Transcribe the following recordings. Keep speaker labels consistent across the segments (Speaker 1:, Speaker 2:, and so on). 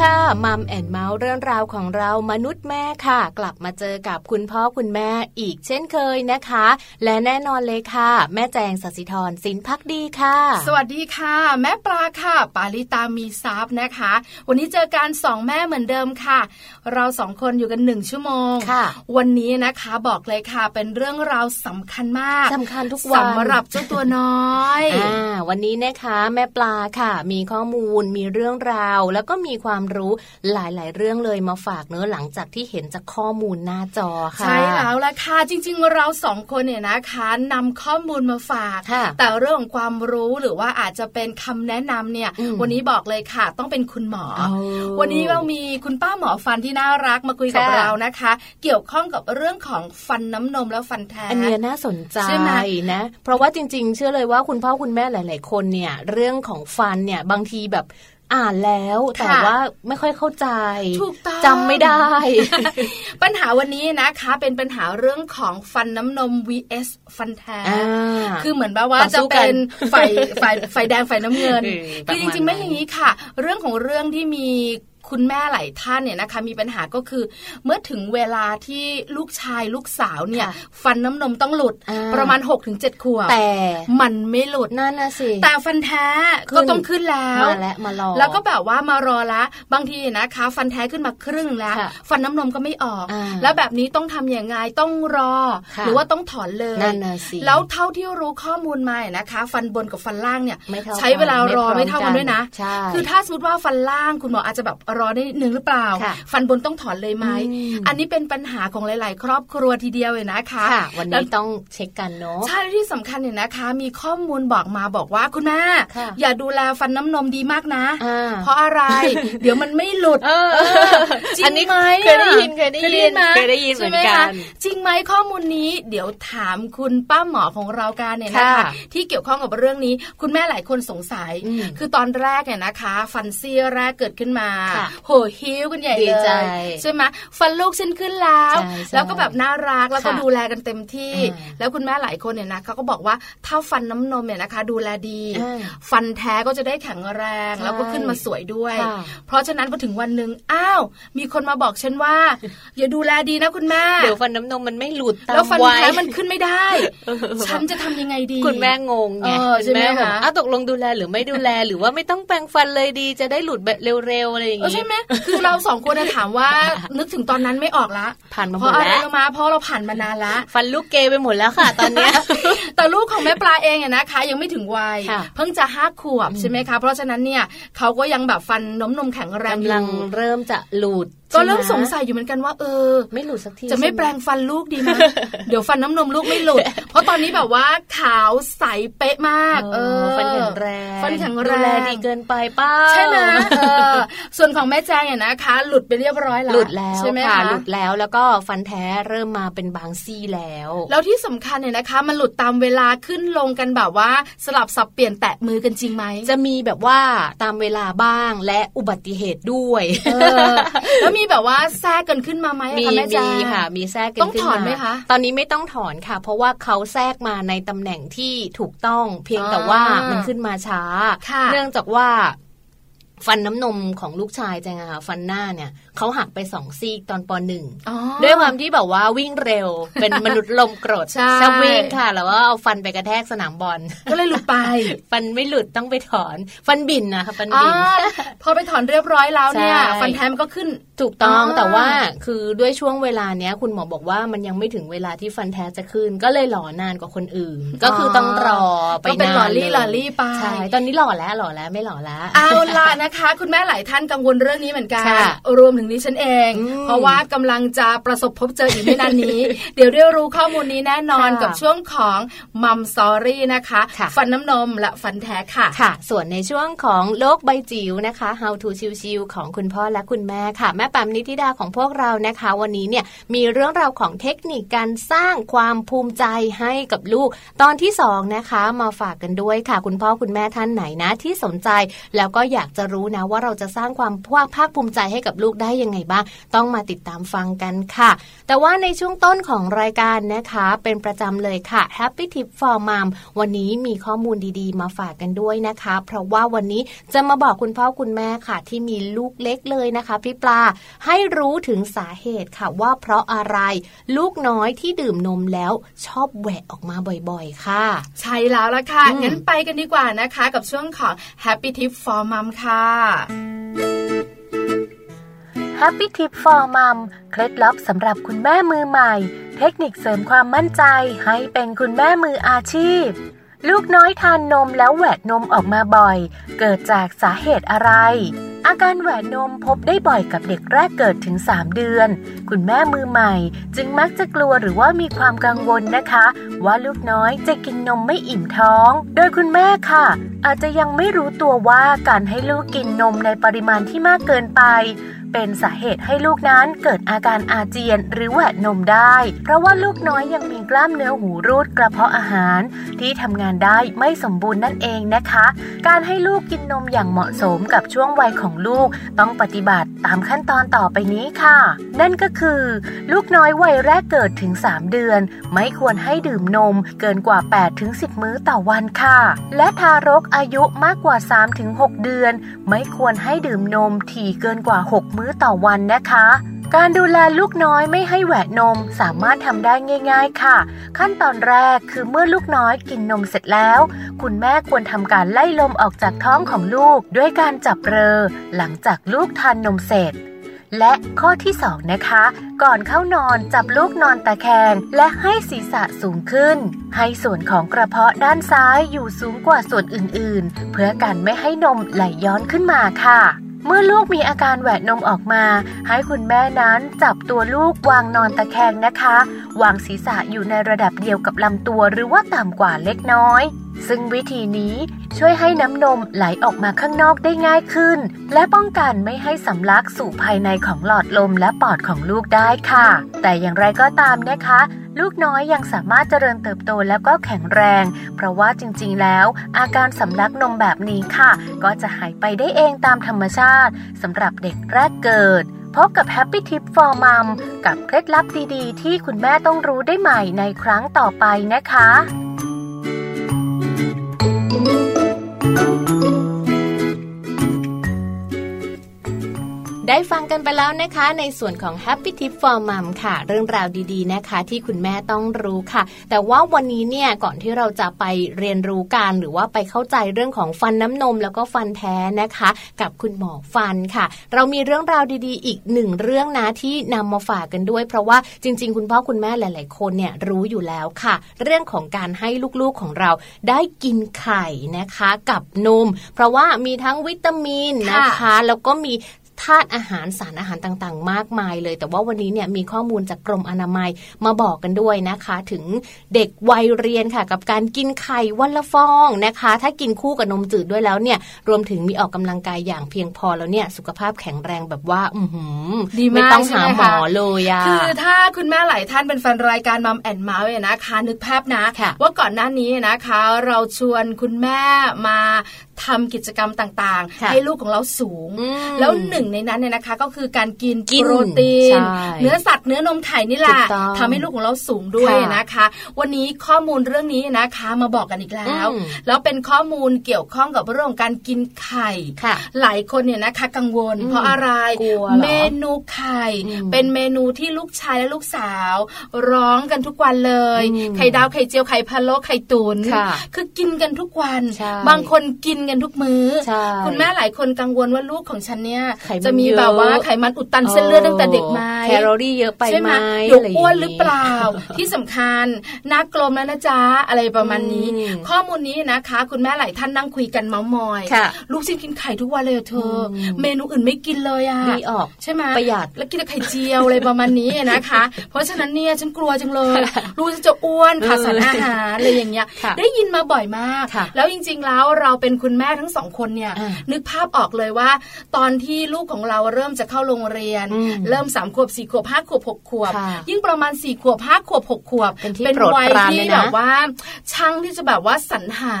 Speaker 1: ค่ะมัมแอนเมา ส์เรื่องราวของเรามนุษย์แม่ค่ะ กลับมาเจอกับคุณพ่อคุณแม่อีกเช่นเคยนะคะ และแน่นอนเลยค่ะ แม่แจงสัสิธรสินพักดีค่ะ
Speaker 2: สวัสดีค่ะ แม่ปลาค่ะ ปาลิตามีซับนะคะ วันนี้เจอการสองแม่เหมือนเดิมค่ะ เราสองคนอยู่กันหนึ่งชั่วโมง
Speaker 1: ค่ะ
Speaker 2: วันนี้นะคะบอกเลยค่ะเป็นเรื่องราวสำคัญมาก
Speaker 1: สำคัญทุกวัน
Speaker 2: สำหรับเจ้าตัวน้อย
Speaker 1: อ่าวันนี้นะคะ แม่ปลาค่ะ มีข้อมูลมีเรื่องราว แล้วก็มีความรู้หลาย ๆเรื่องเลยมาฝากเนื้อหลังจากที่เห็นจากข้อมูลหน้าจอค่ะ ใช่
Speaker 2: แล้วล่ะค่ะ จริง ๆ เราสองคนเนี่ยนะคะนำข้อมูลมาฝาก แต่เรื่องของความรู้หรือว่าอาจจะเป็นคำแนะนำเนี่ย วันนี้บอกเลยค่ะ ต้องเป็นคุณหมอ วันนี้เรามีคุณป้าหมอฟันที่น่ารักมาคุยกับเรานะคะ เกี่ยวข้องกับเรื่องของฟันน้ำนมแล้วฟันแท้
Speaker 1: อันนี้น่าสนใจใช่ไหมนะ เพราะว่าจริง ๆ เชื่อเลยว่าคุณพ่อคุณแม่หลาย ๆ คนเนี่ยเรื่องของฟันเนี่ยบางทีแบบ อ่านแล้ว แต่ว่าไม่ค่อยเข้าใจ
Speaker 2: ถูกต้อง
Speaker 1: จำไม่ได้
Speaker 2: ปัญหาวันนี้นะคะ เป็นปัญหาเรื่องของฟันน้ำนม vs ฟันแท้คือเหมือนแบบว่าจะเป็นไฟไฟไฟแดงไฟน้ำเงินคือจริงๆไม่อย่างนี้ค่ะ เรื่องของเรื่องที่มี คุณแม่หลายท่านเนี่ยนะคะมีปัญหาก็คือ เมื่อถึงเวลาที่ลูกชายลูกสาวเนี่ย ฟันน้ำนมต้องหลุดประมาณ6กถึงเจ็ดขวบ
Speaker 1: แต่
Speaker 2: มันไม่หลุด
Speaker 1: นั่นนะสิ
Speaker 2: แต่ฟันแท้ก็ต้องขึ้นแล้ว
Speaker 1: มาแล้วมารอ
Speaker 2: แล้วก็แบบว่ามารอละบางทีนะคะ ฟันแท้ขึ้นมาครึ่งแล้ว ฟันน้ำนมก็ไม่ออก แล้วแบบนี้ต้องทํำยังไงต้องรอ หรือว่าต้องถอนเลย
Speaker 1: นั่นนะสิ
Speaker 2: แล้วเท่าที่รู้ข้อมูลมานะคะ ฟันบนกับฟันล่างเนี่ยใช้เวลารอไม่เท่ากันด้วยนะ คือถ้าสมมติว่าฟันล่างคุณหมออาจจะแบบรอได้หนึ่งหรือเปล่า ฟันบนต้องถอนเลยไหมอันนี้เป็นปัญหาของหลาย ๆ ครอบครัวทีเดียวเลยนะคะ
Speaker 1: คะวันนี้ต้องเช็คกันเนาะใช่
Speaker 2: ที่สำคัญเนี่ยนะคะ มีข้อมูลบอกมาบอกว่าคุณแม่อย่าดูแลฟันน้ำนมดีมากนะ เพราะอะไร เดี๋ยวมันไม่หลุดจริงไหม
Speaker 1: เคยได้ยินเคยได้ยินเคยได้ยินเหมือนกัน
Speaker 2: จริงไหมข้อมูลนี้ เดี๋ยวถามคุณป้าหมอของเราการเนี่ยนะคะที่เกี่ยวข้องกับเรื่องนี้ คุณแม่หลายคนสงสัย คือตอนแรกเนี่ยนะคะ ฟันเซี่ยแรกเกิดขึ้นมาโหฮิ้วกันใหญ่เลยใช่ไหมฟันลูกฉันขึ้นแล้ว แล้วก็แบบน่ารักแล้วก็ดูแลกันเต็มที่ แล้วคุณแม่หลายคนเนี่ยนะเขาก็บอกว่าถ้าฟันน้ำนมเนี่ยนะคะ ดูแลดี ฟันแท้ก็จะได้แข็งแรง แล้วก็ขึ้นมาสวยด้วย เพราะฉะนั้นพอถึงวันหนึ่งอ้าว มีคนมาบอกฉันว่า อย่าดูแลดีนะคุณแม่
Speaker 1: เดี๋ยวฟันน้ำนมมันไม่หลุด
Speaker 2: แล้วฟันแท้มันขึ้นไม่ได้ ฉันจะทำยังไงดี
Speaker 1: คุณแม่งงไง
Speaker 2: ใช่ไหมคะ
Speaker 1: อ้าวตกลงดูแลหรือไม่ดูแลหรือว่าไม่ต้องแปรงฟันเลยดีจะได้หลุดแบบเร็วๆอะไรอย่างงี้
Speaker 2: ใช่ไหมคือเราสองคนถามว่านึกถึงตอนนั้นไม่ออกละ
Speaker 1: ผ่านมา
Speaker 2: หมดแล้วเพราะอะไรมาเพราะเราผ่านมานานละ
Speaker 1: ฟันลูกเกไปหมดแล้วค่ะ ตอนนี้
Speaker 2: แต่ลูกของแม่ปลาเองเนี่ยนะคะ ยังไม่ถึงวัย เพิ่งจะห้าขวบใช่ไหมคะ เพราะฉะนั้นเนี่ยเขาก็ยังแบบฟันน้มนมแข็งแรง
Speaker 1: กำลังเริ่มจะหลุด
Speaker 2: ก็เริ่มสงสัยอยู่เหมือนกันว่า เออ
Speaker 1: ไม่หลุดสักที
Speaker 2: จะไม่แปลงฟันลูกดีไหมเดี๋ยวฟันน้ำนมลูกไม่หลุด เพราะตอนนี้แบบว่าขาวใสเป๊ะมาก เอ
Speaker 1: อ ฟันแข็งแรง
Speaker 2: ฟันแข็งแร
Speaker 1: งดีเกินไปป้า
Speaker 2: ใช่ไหมส่วนของแม่แจ้งเนี่ยนะคะ หลุดไปเรียบร้อยแล้ว
Speaker 1: หลุดแล้วใช่ไหมคะหลุดแล้วแล้วก็ฟันแท้เริ่มมาเป็นบางซี่แล้ว
Speaker 2: แล้วที่สำคัญเนี่ยนะคะ มันหลุดตามเวลาขึ้นลงกันแบบว่าสลับสับเปลี่ยนแตะมือกันจริงไหม
Speaker 1: จะมีแบบว่าตามเวลาบ้างและอุบัติเหตุด้วย
Speaker 2: แล้วมีแบบว่าแทรกกันขึ้นมาไหม
Speaker 1: มีมีค่ะ มีแทรกกัน
Speaker 2: ต้องถอนไหมคะ
Speaker 1: ตอนนี้ไม่ต้องถอนค่ะ เพราะว่าเขาแทรกมาในตำแหน่งที่ถูกต้อง เพียงแต่ว่ามันขึ้นมาช้า เนื่องจากว่าฟันน้ำนมของลูกชายจังอะค่ะฟันหน้าเนี่ยเขาหักไปสองซีกตอนปหนึ่งด้วยความที่แบบว่าวิ่งเร็วเป็นมนุษย์ลมกรดชอบวิ่งค่ะ แล้วว่าเอาฟันไปกระแทกสนามบอล
Speaker 2: ก็เลยหลุดไป
Speaker 1: ฟันไม่หลุดต้องไปถอน ฟันบินนะคะฟันบิน
Speaker 2: พอไปถอนเรียบร้อยแล้วเนี่ยฟันแท้มันก็ขึ้น
Speaker 1: ถูกต้องแต่ว่าคือด้วยช่วงเวลาเนี้ย คุณหมอบอกว่ามันยังไม่ถึงเวลาที่ฟันแท้จะขึ้น ก็เลยหล่อนานกว่าคนอื่น ก็คือต้องรอไปนาน
Speaker 2: หล่อรี่หล่อรี่ไป
Speaker 1: ใช่ตอนนี้หล่อแล้วหล่อแล้วไม่หล่อแล้ว
Speaker 2: เอาละนะคะ คุณแม่หลายท่านกังวลเรื่องนี้เหมือนกันรวมถึงดิฉันเอง เพราะว่ากำลังจะประสบพบเจออีกไม่นานนี้ เดี๋ยวเรียรู้ข้อมูลนี้แน่นอนกับช่วงของมัมสอรี่นะคะฟันน้ำนมและฟันแท้ค่ะ
Speaker 1: ค่ะ ส่วนในช่วงของโลกใบจิ๋วนะคะ How to ชิวๆของคุณพ่อและคุณแม่ค่ะ แม่ปั๊มนิธิดาของพวกเรานะคะ วันนี้เนี่ยมีเรื่องราวของเทคนิคการสร้างความภูมิใจให้กับลูก ตอนที่2นะคะมาฝากกันด้วยค่ะ คุณพ่อคุณแม่ท่านไหนนะที่สนใจ แล้วก็อยากจะรู้นะว่าเราจะสร้างความภาคภูมิใจให้กับลูกได้ยังไงบ้าง ต้องมาติดตามฟังกันค่ะ แต่ว่าในช่วงต้นของรายการนะคะ เป็นประจำเลยค่ะ Happy Tip for Mom วันนี้มีข้อมูลดีๆ มาฝากกันด้วยนะคะ เพราะว่าวันนี้จะมาบอกคุณพ่อคุณแม่ค่ะ ที่มีลูกเล็กเลยนะคะพี่ปลาให้รู้ถึงสาเหตุค่ะว่าเพราะอะไรลูกน้อยที่ดื่มนมแล้วชอบแหวะออกมาบ่อยๆ ค่ะ
Speaker 2: ใช่แล้วละค่ะงั้นไปกันดีกว่านะคะ กับช่วงของ Happy Tip for Mom ค่ะ
Speaker 3: Happy Tip for Mom เคล็ดลับสำหรับคุณแม่มือใหม่ เทคนิคเสริมความมั่นใจให้เป็นคุณแม่มืออาชีพ ลูกน้อยทานนมแล้วแหวกนมออกมาบ่อย เกิดจากสาเหตุอะไร อา
Speaker 1: การแหวนนมพบได้บ่อยกับเด็กแรกเกิดถึง 3 เดือน คุณแม่มือใหม่ จึงมักจะกลัวหรือว่ามีความกังวลนะคะ ว่าลูกน้อยจะกินนมไม่อิ่มท้อง โดยคุณแม่ค่ะอาจจะยังไม่รู้ตัวว่าการให้ลูกกินนมในปริมาณที่มากเกินไป เป็นสาเหตุให้ลูกนั้นเกิดอาการอาเจียนหรือแหวะนมได้ เพราะว่าลูกน้อยยังมีกล้ามเนื้อหูรูดกระเพาะอาหาร ที่ทำงานได้ไม่สมบูรณ์นั่นเองนะคะ การให้ลูกกินนมอย่างเหมาะสมกับช่วงวัยของลูกต้องปฏิบัติตามขั้นตอนต่อไปนี้ค่ะ นั่นก็คือ ลูกน้อยวัยแรกเกิดถึง 3 เดือน ไม่ควรให้ดื่มนมเกินกว่า 8-10 มื้อต่อวันค่ะ และทารกอายุมากกว่า 3-6 เดือน ไม่ควรให้ดื่มนมถี่เกินกว่า 6 มื้อื้อต่อวันนะคะ การดูแลลูกน้อยไม่ให้แหวะนมสามารถทำได้ง่าย ๆ ค่ะ ขั้นตอนแรกคือเมื่อลูกน้อยกินนมเสร็จแล้ว คุณแม่ควรทำการไล่ลมออกจากท้องของลูก ด้วยการจับเรอ หลังจากลูกทานนมเสร็จและข้อที่2นะคะ ก่อนเข้านอนจับลูกนอนตะแคง และให้ศีรษะสูงขึ้น ให้ส่วนของกระเพาะด้านซ้ายอยู่สูงกว่าส่วนอื่นๆ เพื่อกันไม่ให้นมไหลย้อนขึ้นมาค่ะ เมื่อลูกมีอาการแหวะนมออกมา ให้คุณแม่นั้นจับตัวลูกวางนอนตะแคงนะคะ วางศีรษะอยู่ในระดับเดียวกับลำตัวหรือว่าต่ำกว่าเล็กน้อย ซึ่งวิธีนี้ช่วยให้น้ำนมไหลออกมาข้างนอกได้ง่ายขึ้น และป้องกันไม่ให้สำลักสู่ภายในของหลอดลมและปอดของลูกได้ค่ะ แต่อย่างไรก็ตามนะคะ ลูกน้อยยังสามารถเจริญเติบโตแล้วก็แข็งแรง เพราะว่าจริงๆแล้ว อาการสำลักนมแบบนี้ค่ะ ก็จะหายไปได้เองตามธรรมชาติสำหรับเด็กแรกเกิดพบกับ Happy Tip for Mom กับเคล็ดลับดีๆ ที่คุณแม่ต้องรู้ได้ใหม่ในครั้งต่อไปนะคะ
Speaker 4: ได้ฟังกันไปแล้วนะคะในส่วนของ Happy Tip for Mom ค่ะ เรื่องราวดีๆนะคะ ที่คุณแม่ต้องรู้ค่ะ แต่ว่าวันนี้เนี่ยก่อนที่เราจะไปเรียนรู้กันหรือว่าไปเข้าใจเรื่องของฟันน้ำนมแล้วก็ฟันแท้นะคะ กับคุณหมอฟันค่ะ เรามีเรื่องราวดีๆ อีกหนึ่งเรื่องนะที่นำมาฝากกันด้วย เพราะว่าจริง ๆ คุณพ่อคุณแม่หลาย ๆ คนเนี่ยรู้อยู่แล้วค่ะ เรื่องของการให้ลูกๆของเราได้กินไข่นะคะ กับนม เพราะว่ามีทั้งวิตามินนะคะ แล้วก็มี ธาตุอาหารสารอาหารต่างๆ มากมายเลย แต่ว่าวันนี้เนี่ยมีข้อมูลจากกรมอนามัยมาบอกกันด้วยนะคะ ถึงเด็กวัยเรียนค่ะ กับการกินไข่วันละฟองนะคะ ถ้ากินคู่กับนมจืดด้วยแล้วเนี่ยรวมถึงมีออกกำลังกายอย่างเพียงพอแล้วเนี่ยสุขภาพแข็งแรงแบบว่า อื
Speaker 2: ดี
Speaker 4: ไม่ต้องหาหมอเลยอะ
Speaker 2: คือถ้าคุณแม่หลายท่านเป็นแฟนรายการมัมแอนเมาส์นะคะนึกภาพนะ ว่าก่อนหน้านี้นะคะ เราชวนคุณแม่มาทำกิจกรรมต่างๆ ให้ลูกของเราสูง แล้วหนึ่งในนั้นเนี่ยนะคะ ก็คือการกินโปรตีน เนื้อสัตว์เนื้อนมไข่นี่แหละทำให้ลูกของเราสูงด้วยนะคะ วันนี้ข้อมูลเรื่องนี้นะคะมาบอกกันอีกแล้ว แล้วเป็นข้อมูลเกี่ยวข้องกับเรื่องของการกินไข่ หลายคนเนี่ยนะคะ กังวล เพราะอะไรเมนูไข่ เป็นเมนูที่ลูกชายและลูกสาว ร้องกันทุกวันเลย ไข่ดาวไข่เจียวไข่พะโล้ไข่ตุ๋นคือกินกันทุกวัน บางคนกินกันทุกมือ้อ คุณแม่หลายคนกังวลว่าลูกของฉันเนี่ยจะมีแบบว่าไขมันอุดตันเส้นเลือดตั้งแต่เด็กไหม
Speaker 4: แคลอรี่เยอะไปไหม
Speaker 2: หรืออ้วนหรือเปล่า ที่สำคัญหน้ากลมแล้วนะจ๊ะอะไรประมาณนี้ ข้อมูลนี้นะคะ คุณแม่หลายท่านนั่งคุยกันเมาส์มอยลูกซินกินไข่ทุกวันเลยเธอ เมนูอื่นไม่กินเลยอะ
Speaker 4: ดีออก
Speaker 2: ใช่ไหม
Speaker 4: ประหยัด
Speaker 2: แล้วกินแต่ไข่เจียวอะไรประมาณนี้นะคะ เพราะฉะนั้นเนี่ยฉันกลัวจังเลยลูกจะอ้วนขาดสารอาหารอะไรอย่างเงี้ยได้ยินมาบ่อยมาก แล้วจริง ๆแล้วเราเป็นคุณแม่ทั้งสองคนเนี่ยนึกภาพออกเลยว่า ตอนที่ลูกของเราเริ่มจะเข้าโรงเรียน เริ่มสามขวบสี่ขวบห้าขวบหกขวบ ยิ่งประมาณสี่ขวบห้าขวบหกขวบ
Speaker 4: เป็น
Speaker 2: วัยที่แบบว่า ช่างที่จะแบบว่าสรรหา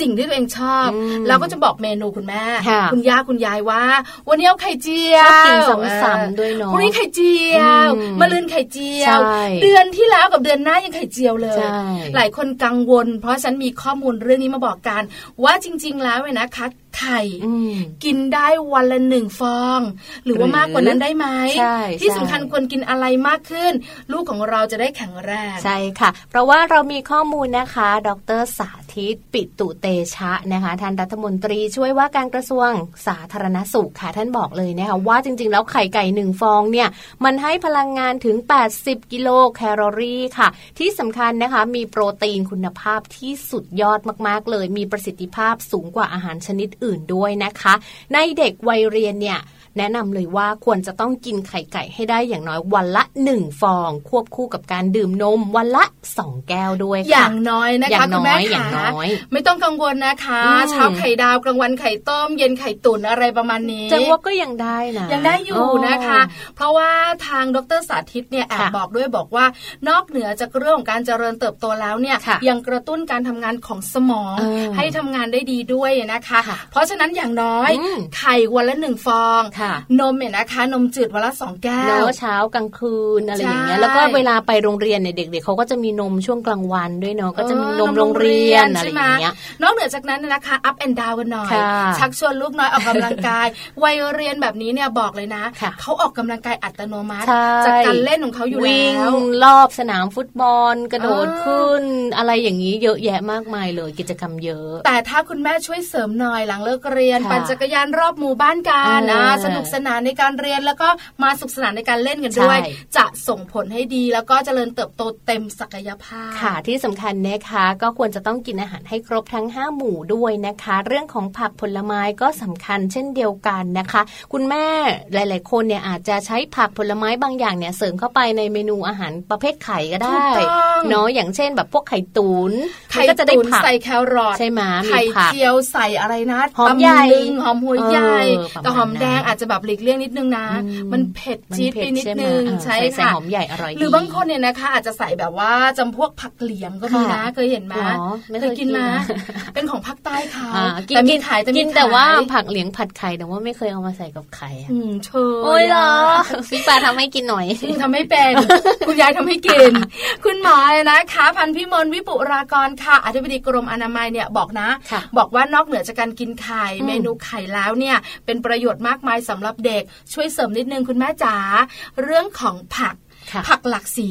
Speaker 2: สิ่งที่ตัวเองชอบ แล้วก็จะบอกเมนูคุณแม่ คุณย่าคุณยายว่า วันนี้เอาไข่เจียว
Speaker 4: กินซ้ำๆด้วยเนาะ
Speaker 2: วันนี้ไข่เจียวมะลืนไข่เจียว เดือนที่แล้วกับเดือนหน้ายังไข่เจียวเลย หลายคนกังวล เพราะฉันมีข้อมูลเรื่องนี้มาบอกกัน ว่าจริงๆ แล้วเนี่ยนะคะ ไข่กินได้วันละหนึ่งฟอง หรือว่ามากกว่านั้นได้ไหมที่สำคัญควรกินอะไรมากขึ้น ลูกของเราจะได้แข็งแรง
Speaker 4: ใช่ค่ะ เพราะว่าเรามีข้อมูลนะคะ ดรสา
Speaker 1: ธิตปิตุเตชะนะคะท่านรัฐมนตรีช่วยว่าการกระทรวงสาธารณสุขค่ะท่านบอกเลยนะคะว่าจริง ๆ แล้วไข่ไก่หนึ่งฟองเนี่ยมันให้พลังงานถึง 80 กิโลแคลอรี่ค่ะ ที่สำคัญนะคะมีโปรตีนคุณภาพที่สุดยอดมากๆ เลย มีประสิทธิภาพสูงกว่าอาหารชนิดอื่นด้วยนะคะ ในเด็กวัยเรียนเนี่ย แนะนำเลยว่าควรจะต้องกินไข่ไก่ให้ได้อย่างน้อยวันละหนึ่งฟอง ควบคู่กับการดื่มนมวันละสองแก้วด้วยค่ะ
Speaker 2: อย่างน้อยนะคะคุณแม่
Speaker 1: อย่างน้อย
Speaker 2: ไม่ต้องกังวลนะคะเช้าไข่ดาวกลางวันไข่ต้ม เย็นไข่ตุ๋นอะไรประมาณนี้
Speaker 1: จังว่าก็ยังได้นะ
Speaker 2: ยังได้อยู่นะคะ เพราะว่าทางดรสาธิตเนี่ยแอบบอกด้วยบอกว่านอกเหนือจากเรื่องของการเจริญเติบโตแล้วเนี่ยยังกระตุ้นการทำงานของสมองให้ทำงานได้ดีด้วยนะคะ เพราะฉะนั้นอย่างน้อยไข่วันละหนึ่งฟองนมเนี่ยนะคะ นมจืดวันละสองแก้ว
Speaker 1: เช้ากลางคืนอะไรอย่างเงี้ยแล้วก็เวเวลาไปโรงเรียนเนี่ยเด็ก ๆเขาก็จะมีนมช่วงกลางวันด้วยเนาะก็จะมีนมโรงเรียนอะไรอย่างเงี้ย
Speaker 2: นอกเหนือจากนั้นนะคะ up and down กันหน่อย ชักชวนลูกน้อยออกกำลังกาย วัยเรียนแบบนี้เนี่ยบอกเลยนะเขาออกกำลังกายอัตโนมัติจากการเล่นของเขาอยู่แล้ว
Speaker 1: รอบสนามฟุตบอลกระโดดขึ้น อะไรอย่างนี้เยอะแยะมากมายเลยกิจกรรมเยอะ
Speaker 2: แต่ถ้าคุณแม่ช่วยเสริมหน่อยหลังเลิกเรียน ปั่นจักรยานรอบหมู่บ้านกันนะสนุกสนานในการเรียนแล้วก็มาสุขสนานในการเล่นกันด้วย จะส่งผลให้ดีแล้วก็เจริญเติบโตเต็มศักยภาพ
Speaker 1: ค่ะที่สำคัญนะคะก็ควรจะต้องกินอาหารให้ครบทั้ง 5 หมู่ด้วยนะคะ เรื่องของผักผลไม้ก็สำคัญเช่นเดียวกันนะคะ คุณแม่หลาย ๆ คนเนี่ยอาจจะใช้ผักผลไม้บางอย่างเนี่ยเสริมเข้าไปในเมนูอาหารประเภทไข่ก็ได้เนาะอย่างเช่น แบบพวกไข่ตุน
Speaker 2: ไข่ก็จะได้ผัก
Speaker 1: ใส่
Speaker 2: แครอท
Speaker 1: ใช่ไหม
Speaker 2: ไข่เจียวใส่อะไรนะ
Speaker 1: หอมใหญ่
Speaker 2: หอมหัวใหญ่แต่หอมแดงอาจจะแบบหลีกเลี่ยงนิดนึงนะ มันเผ็ดจี๊ดไปนิดนึงใช่
Speaker 1: ค่ะหอมใหญ่อร่อย
Speaker 2: หรือบางคนเนี่ยนะคะ อาจจะใส่แบบว่าจำพวกผักเหลียงก็มีนะเคยเห็นไหมเคยกินมาเป็นของภาคใต้เขาแต่มีขายแต่
Speaker 1: กินแต่ว่าผักเหลียงผัดไข่แต่ว่าไม่เคยเอามาใส่กับไข่
Speaker 2: อืมเชย
Speaker 1: โอ้ยเหรอพี่ปาทำให้กินหน่อย
Speaker 2: ทำให้เป็นคุณยายทำให้กิน คุณหมอนะคะ พันพิมลวิปุรากรค่ะอธิบดีกรมอนามัยเนี่ยบอกนะ บอกว่านอกเหนือจากการกินไข่เมนูไข่แล้วเนี่ยเป็นประโยชน์มากมายสำหรับเด็กช่วยเสริมนิดนึงคุณแม่จ๋าเรื่องของผัก ผักหลักสี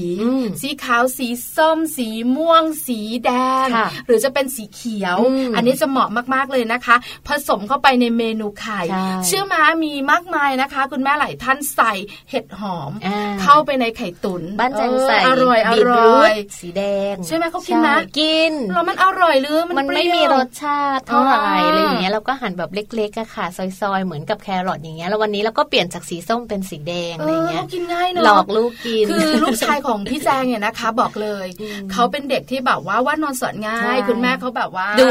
Speaker 2: สีขาวสีส้ม สีม่วง สีแดง หรือจะเป็นสีเขียว อันนี้จะเหมาะมากๆเลยนะคะ ผสมเข้าไปในเมนูไข่เชื่อมามีมากมายนะคะ คุณแม่หลายท่านใส่เห็ดหอม เข้าไปในไข่ตุ๋น
Speaker 1: บ้านแจงใส่
Speaker 2: อร่อยอร่อย
Speaker 1: สีแดง
Speaker 2: ใช่ไหมเขากินนะ
Speaker 1: กิน
Speaker 2: แล้วมันอร่อยหรือ
Speaker 1: มันไม่มีรสชาติเท่าไหร่อะไรอย่างเงี้ยเราก็หั่นแบบเล็กๆอะค่ะ ซอยๆ เหมือนกับแครอทอย่างเงี้ยแล้ววันนี้เราก็เปลี่ยนจากสีส้มเป็นสีแดงอะไรเงี้ย
Speaker 2: กินง่ายเนาะ
Speaker 1: หลอกลูกกิน
Speaker 2: คือลูกชายของพี่แจงเนี่ยนะคะ บอกเลยเขาเป็นเด็กที่แบบว่าว่านอนสอนง่าย คุณแม่เขาแบบว่า
Speaker 1: ดู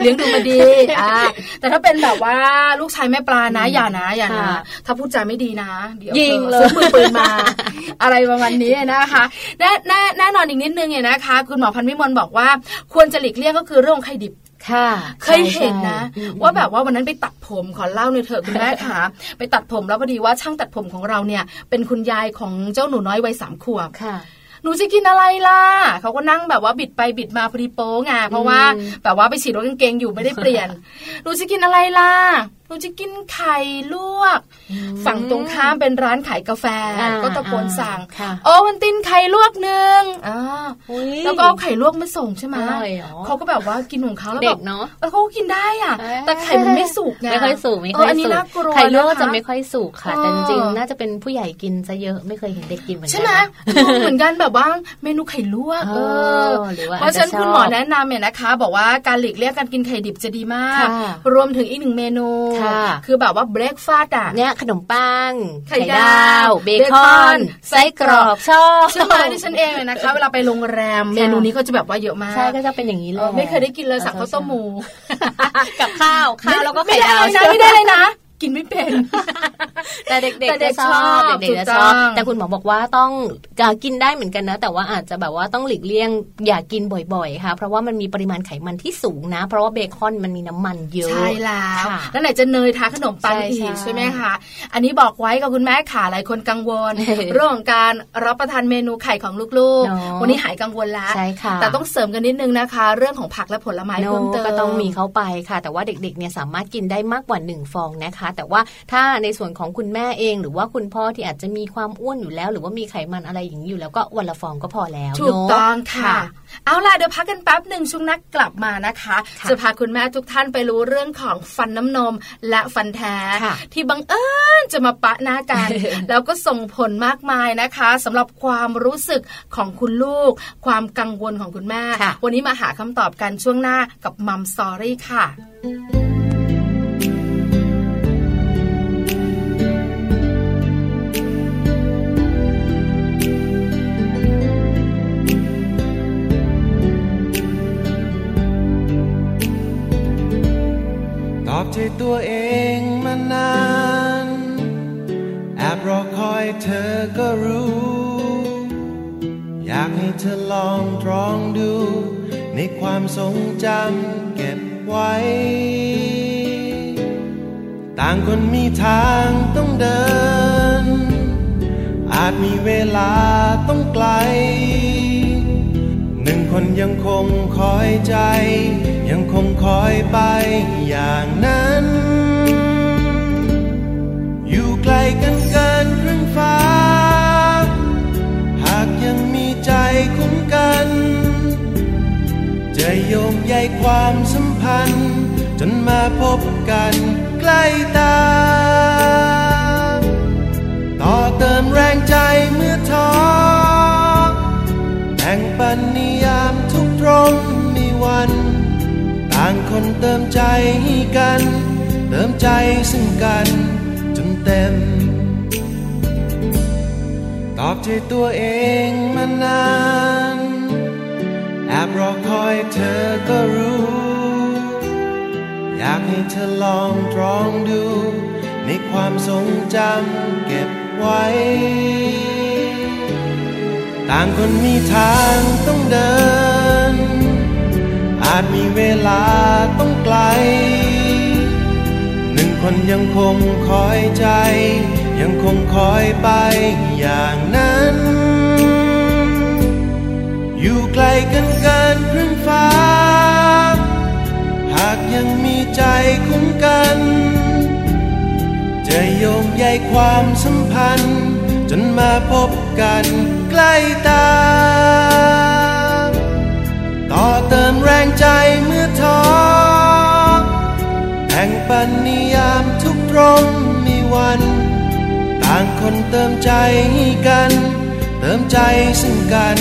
Speaker 2: เลี้ยงดูมาดีอ่าแต่ถ้าเป็นแบบว่าลูกชายแม่ปลานะอย่านะอย่านะถ้าพูดจาไม่ดีนะ เดี๋ยว
Speaker 1: ยิงเลย
Speaker 2: มือปืนมา อะไรประมาณนี้นะคะแน่แน่แน่นอนอีกนิดนึงเนี่ยนะคะ คุณหมอพันวิมลบอกว่าควรจะหลีกเลี่ยงก็คือเรื่องไข่ดิบ
Speaker 1: ค่ะ
Speaker 2: เคยเห็นนะ ว่าแบบว่าวันนั้นไปตัดผมขอเล่าในเถอะคุณแม่ค่ะ ไปตัดผมแล้วพอดีว่าช่างตัดผมของเราเนี่ย เป็นคุณยายของเจ้าหนูน้อยวัยสามขวบ
Speaker 1: ค่ะ
Speaker 2: หนูจะกินอะไรล่ะ เขาก็นั่งแบบว่าบิดไปบิดมาพอดีโป้งไงเพราะว่าแบบว่าไปฉีดรถกางเกงอยู่ไม่ได้เปลี่ยน หนูจะกินอะไรล่ะ นูจะกินไข่ลวก ฝั่งตรงข้ามเป็นร้านขายกาแฟ ก็ตะโกนสั่งโอ้มันตินไข่ลวกหนึ่งแล้วก็เอาไข่ลวกมาส่งใช่ไหมเขาก็แบบว่ากินของเขาแล้วแบบ
Speaker 1: เนาะ
Speaker 2: แล้วเขากินได้อะ แต่ไข่มันไม่สุกไง
Speaker 1: ไม่ค่อยสุกไม่ค่อยสุกไข่ลวกจะไม่ค่อยสุกค่ะ แต่จริงๆน่าจะเป็นผู้ใหญ่กินซะเยอะไม่เคยเห็นเด็กกินเหมือนกันใช่ไหม
Speaker 2: เหมือนกันแบบว่าเมนูไข่ลวกเออเพราะฉะนั้นคุณหมอแนะนำเนี่ยนะคะ บอกว่าการหลีกเลี่ยงการกินไข่ดิบจะดีมาก รวมถึงอีกหนึ่งเมนูคือแบบว่าเบรกฟาสต์อะ
Speaker 1: เนี่ยขนมปังไข่ดาว เบคอนไส้กรอกชอบ
Speaker 2: ใช่ไหมที่ฉันเองเลยนะคะ เวลาไปโรงแรมเมนูนี้ก็จะแบบว่าเยอะมากใช่
Speaker 1: ก็จะเป็นอย่างนี้เลย
Speaker 2: ไม่เคยได้กินเลยสั่งข้าวต้มหมู
Speaker 1: กับข้าวข้าวแล้วก็ไข่ดาว
Speaker 2: ไม่ได้เลยนะ กินไม่เป็น
Speaker 1: แต่เด็กๆจะชอบเด็กๆจะชอบแต่คุณหมอบอกว่าต้องกินได้เหมือนกันนะ แต่ว่าอาจจะแบบว่าต้องหลีกเลี่ยงอย่ากินบ่อยๆค่ะเพราะว่ามันมีปริมาณไขมันที่สูงนะ เพราะว่าเบคอนมันมีน้ำมันเยอะใช่
Speaker 2: แล้วแล้วไหนจะเนยทาขนมปังอีกใช่ไหมคะอันนี้บอกไว้กับคุณแม่ขาหลายคนกังวล เรื่องของการรับประทานเมนูไข่ของลูกๆ วันนี้หายกังวลแล้วแต่ต้องเสริมกันนิดนึงนะคะ เรื่องของผักและผลไม้เพิ่มเติม
Speaker 1: ก็ต้องมีเข้าไปค่ะ แต่ว่าเด็กๆเนี่ยสามารถกินได้มากกว่า 1 ฟองนะคะแต่ว่าถ้าในส่วนของคุณแม่เอง หรือว่าคุณพ่อที่อาจจะมีความอ้วนอยู่แล้ว หรือว่ามีไขมันอะไรอย่างนี้อยู่แล้วก็วันละฟองก็พอแล้ว
Speaker 2: ถูกต้องค่ะ เอาล่ะเดี๋ยวพักกันแป๊บหนึ่งช่วงนักกลับมานะคะจะพาคุณแม่ทุกท่านไปรู้เรื่องของฟันน้ำนมและฟันแท้ ที่บังเอิญจะมาปะหน้ากัน แล้วก็ส่งผลมากมายนะคะสำหรับความรู้สึกของคุณลูก ความกังวลของคุณแม่ วันนี้มาหาคำตอบกันช่วงหน้ากับมัมสอรี่ค่ะ
Speaker 5: ตัวเองมานานแอบรอคอยเธอก็รู้ อยากให้เธอลองตรองดู ในความทรงจำเก็บไว้ ต่างคนมีทางต้องเดิน อาจมีเวลาต้องไกลหนึ่งคนยังคงคอยใจ ยังคงคอยไปอย่างนั้น ไกลกันเกินครึ่งฟ้า หากยังมีใจคุ้มกัน จะโยงใยความสัมพันธ์ จนมาพบกันใกล้ตา ต่อเติมแรงใจเมื่อท้อแบ่งปันนิยามทุกตรงมีวัน ต่างคนเติมใจให้กัน เติมใจซึ่งกัน ใจตัวเองมานานแอบรอคอยเธอก็รู้ อยากให้เธอลองตรองดู ในความทรงจำเก็บไว้ ต่างคนมีทางต้องเดิน อาจมีเวลาต้องไกล หนึ่งคนยังคงคอยใจยังคงคอยไปอย่าง อยู่ไกลกันเกินครึ่งฟ้า หากยังมีใจคุ้มกัน จะโยงใยความสัมพันธ์ จนมาพบกันใกล้ตา ต่อเติมแรงใจเมื่อท้อแห่งปันนิยามทุกตรงมีวัน ต่างคนเติมใจกัน เติมใจซึ่งกัน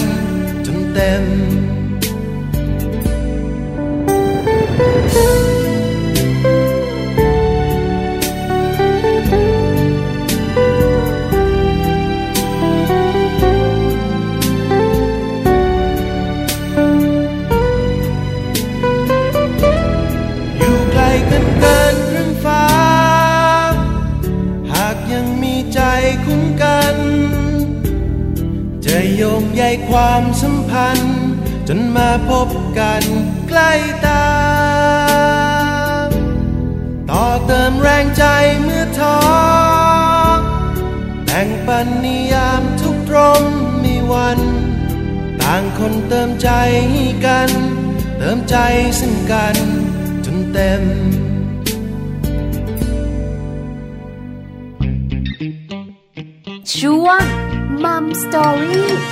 Speaker 5: จ ความสัมพันธ์ จนมาพบกันใกล้ตา ต่อเติมแรงใจเมื่อท้อแบ่งปันนิยามทุกตรงมีวัน ต่างคนเติมใจกัน เติมใจซึ่งกัน จนเต็ม
Speaker 3: ช่วง Mom Story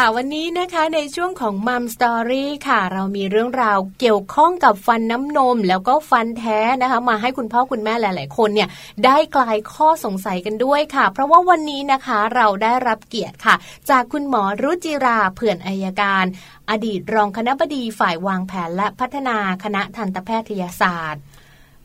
Speaker 1: ค่ะ วันนี้นะคะในช่วงของ Mom Story ค่ะ เรามีเรื่องราวเกี่ยวข้องกับฟันน้ำนม แล้วก็ฟันแท้นะคะ มาให้คุณพ่อคุณแม่หลาย ๆ คนเนี่ย ได้คลายข้อสงสัยกันด้วยค่ะ เพราะว่าวันนี้นะคะเราได้รับเกียรติค่ะ จากคุณหมอรุจิราเผื่อนอายการ อดีตรองคณบดีฝ่ายวางแผนและพัฒนาคณะทันตแพทยศาสตร์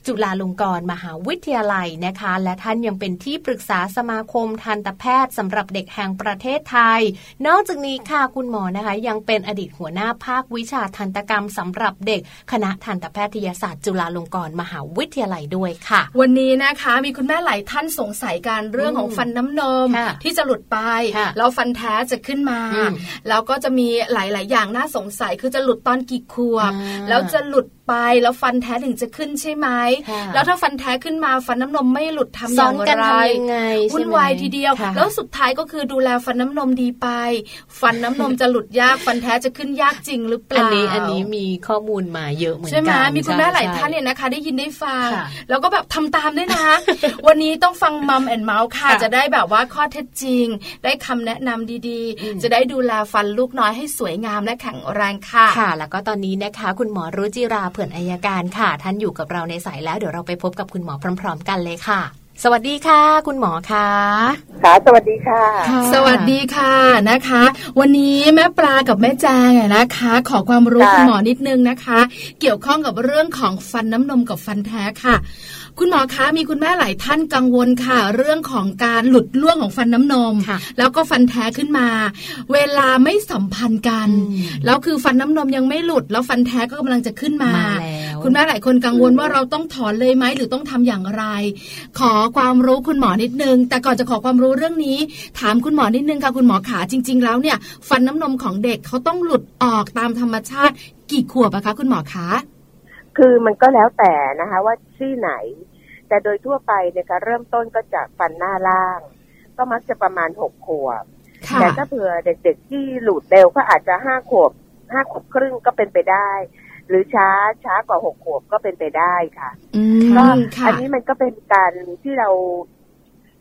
Speaker 1: จุฬาลงกรณ์มหาวิทยาลัยนะคะ และท่านยังเป็นที่ปรึกษาสมาคมทันตแพทย์สำหรับเด็กแห่งประเทศไทย นอกจากนี้ค่ะคุณหมอนะคะ ยังเป็นอดีตหัวหน้าภาควิชาทันตกรรมสำหรับเด็ก คณะทันตแพทยศาสตร์จุฬาลงกรณ์มหาวิทยาลัยด้วยค่ะ
Speaker 2: วันนี้นะคะ มีคุณแม่หลายท่านสงสัยการเรื่องของฟันน้ำนมที่จะหลุดไปแล้วฟันแท้จะขึ้นมาแล้วก็จะมีหลาย ๆ อย่างน่าสงสัยคือจะหลุดตอนกี่ขวบแล้วจะหลุดไปแล้วฟันแท้ถึงจะขึ้นใช่ไหมแล้วถ้าฟันแท้ขึ้นมาฟันน้ำนมไม่หลุดทำอย่างไรวุ่นวายทีเดียว แล้วสุดท้ายก็คือดูแลฟันน้ำนมดีไป ฟันน้ำนมจะหลุดยากฟันแท้จะขึ้นยากจริงหรือเปล่าอัน
Speaker 1: นี้อันนี้มีข้อมูลมาเยอะเหมือนกันใช่ไหม
Speaker 2: มีคุณแม่หลายท่านเนี่ยนะคะ ได้ยินได้ฟังแล้วก็แบบทำตามด้วยนะ วันนี้ต้องฟังมัมแอนเมาส์ค่ะ จะได้แบบว่าข้อเท็จจริง ได้คำแนะนำดีๆ จะได้ดูแลฟันลูกน้อยให้สวยงามและแข็งแรงค่ะ
Speaker 1: ค่ะ แล้วก็ตอนนี้นะคะ คุณหมอรุจิราเผื่อนอายการค่ะ ท่านอยู่กับเราในสายแล้วเดี๋ยวเราไปพบกับคุณหมอพร้อม ๆ กันเลยค่ะ สวัสดีค่ะ คุณหมอคะ
Speaker 6: ค่ะสวัสดีค่ะ
Speaker 2: สวัสดีค่ะนะคะ วันนี้แม่ปลากับแม่แจงนะคะ ขอความรู้คุณหมอนิดนึงนะคะ เกี่ยวข้องกับเรื่องของฟันน้ำนมกับฟันแท้ค่ะ คุณหมอคะมีคุณแม่หลายท่านกังวลค่ะ เรื่องของการหลุดล่วงของฟันน้ำนม แล้วก็ฟันแท้ขึ้นมา เวลาไม่สัมพันธ์กันแล้วคือฟันน้ำนมยังไม่หลุด แล้วฟันแท้ก็กำลังจะขึ้นมาคุณแม่หลายคนกังวลว่าเราต้องถอนเลยไหมหรือต้องทำอย่างไร ขอความรู้คุณหมอนิดนึง แต่ก่อนจะขอความรู้เรื่องนี้ ถามคุณหมอนิดนึงค่ะคุณหมอขาจริง ๆ แล้วเนี่ย ฟันน้ำนมของเด็กเขาต้องหลุดออกตามธรรมชาติ กี่ขวบอะคะคุณหมอคะ
Speaker 6: คือมันก็แล้วแต่นะคะ ว่าซี่ไหน แต่โดยทั่วไปเนี่ยค่ะเริ่มต้นก็จากฟันหน้าล่าง ก็มักจะประมาณหกขวบ แต่ถ้าเผื่อเด็กๆที่หลุดเร็วก็อาจจะห้าขวบห้าขวบครึ่งก็เป็นไปได้ หรือช้าช้ากว่าหกขวบก็เป็นไปได้ค่ะก็อันนี้มันก็เป็นการที่เรา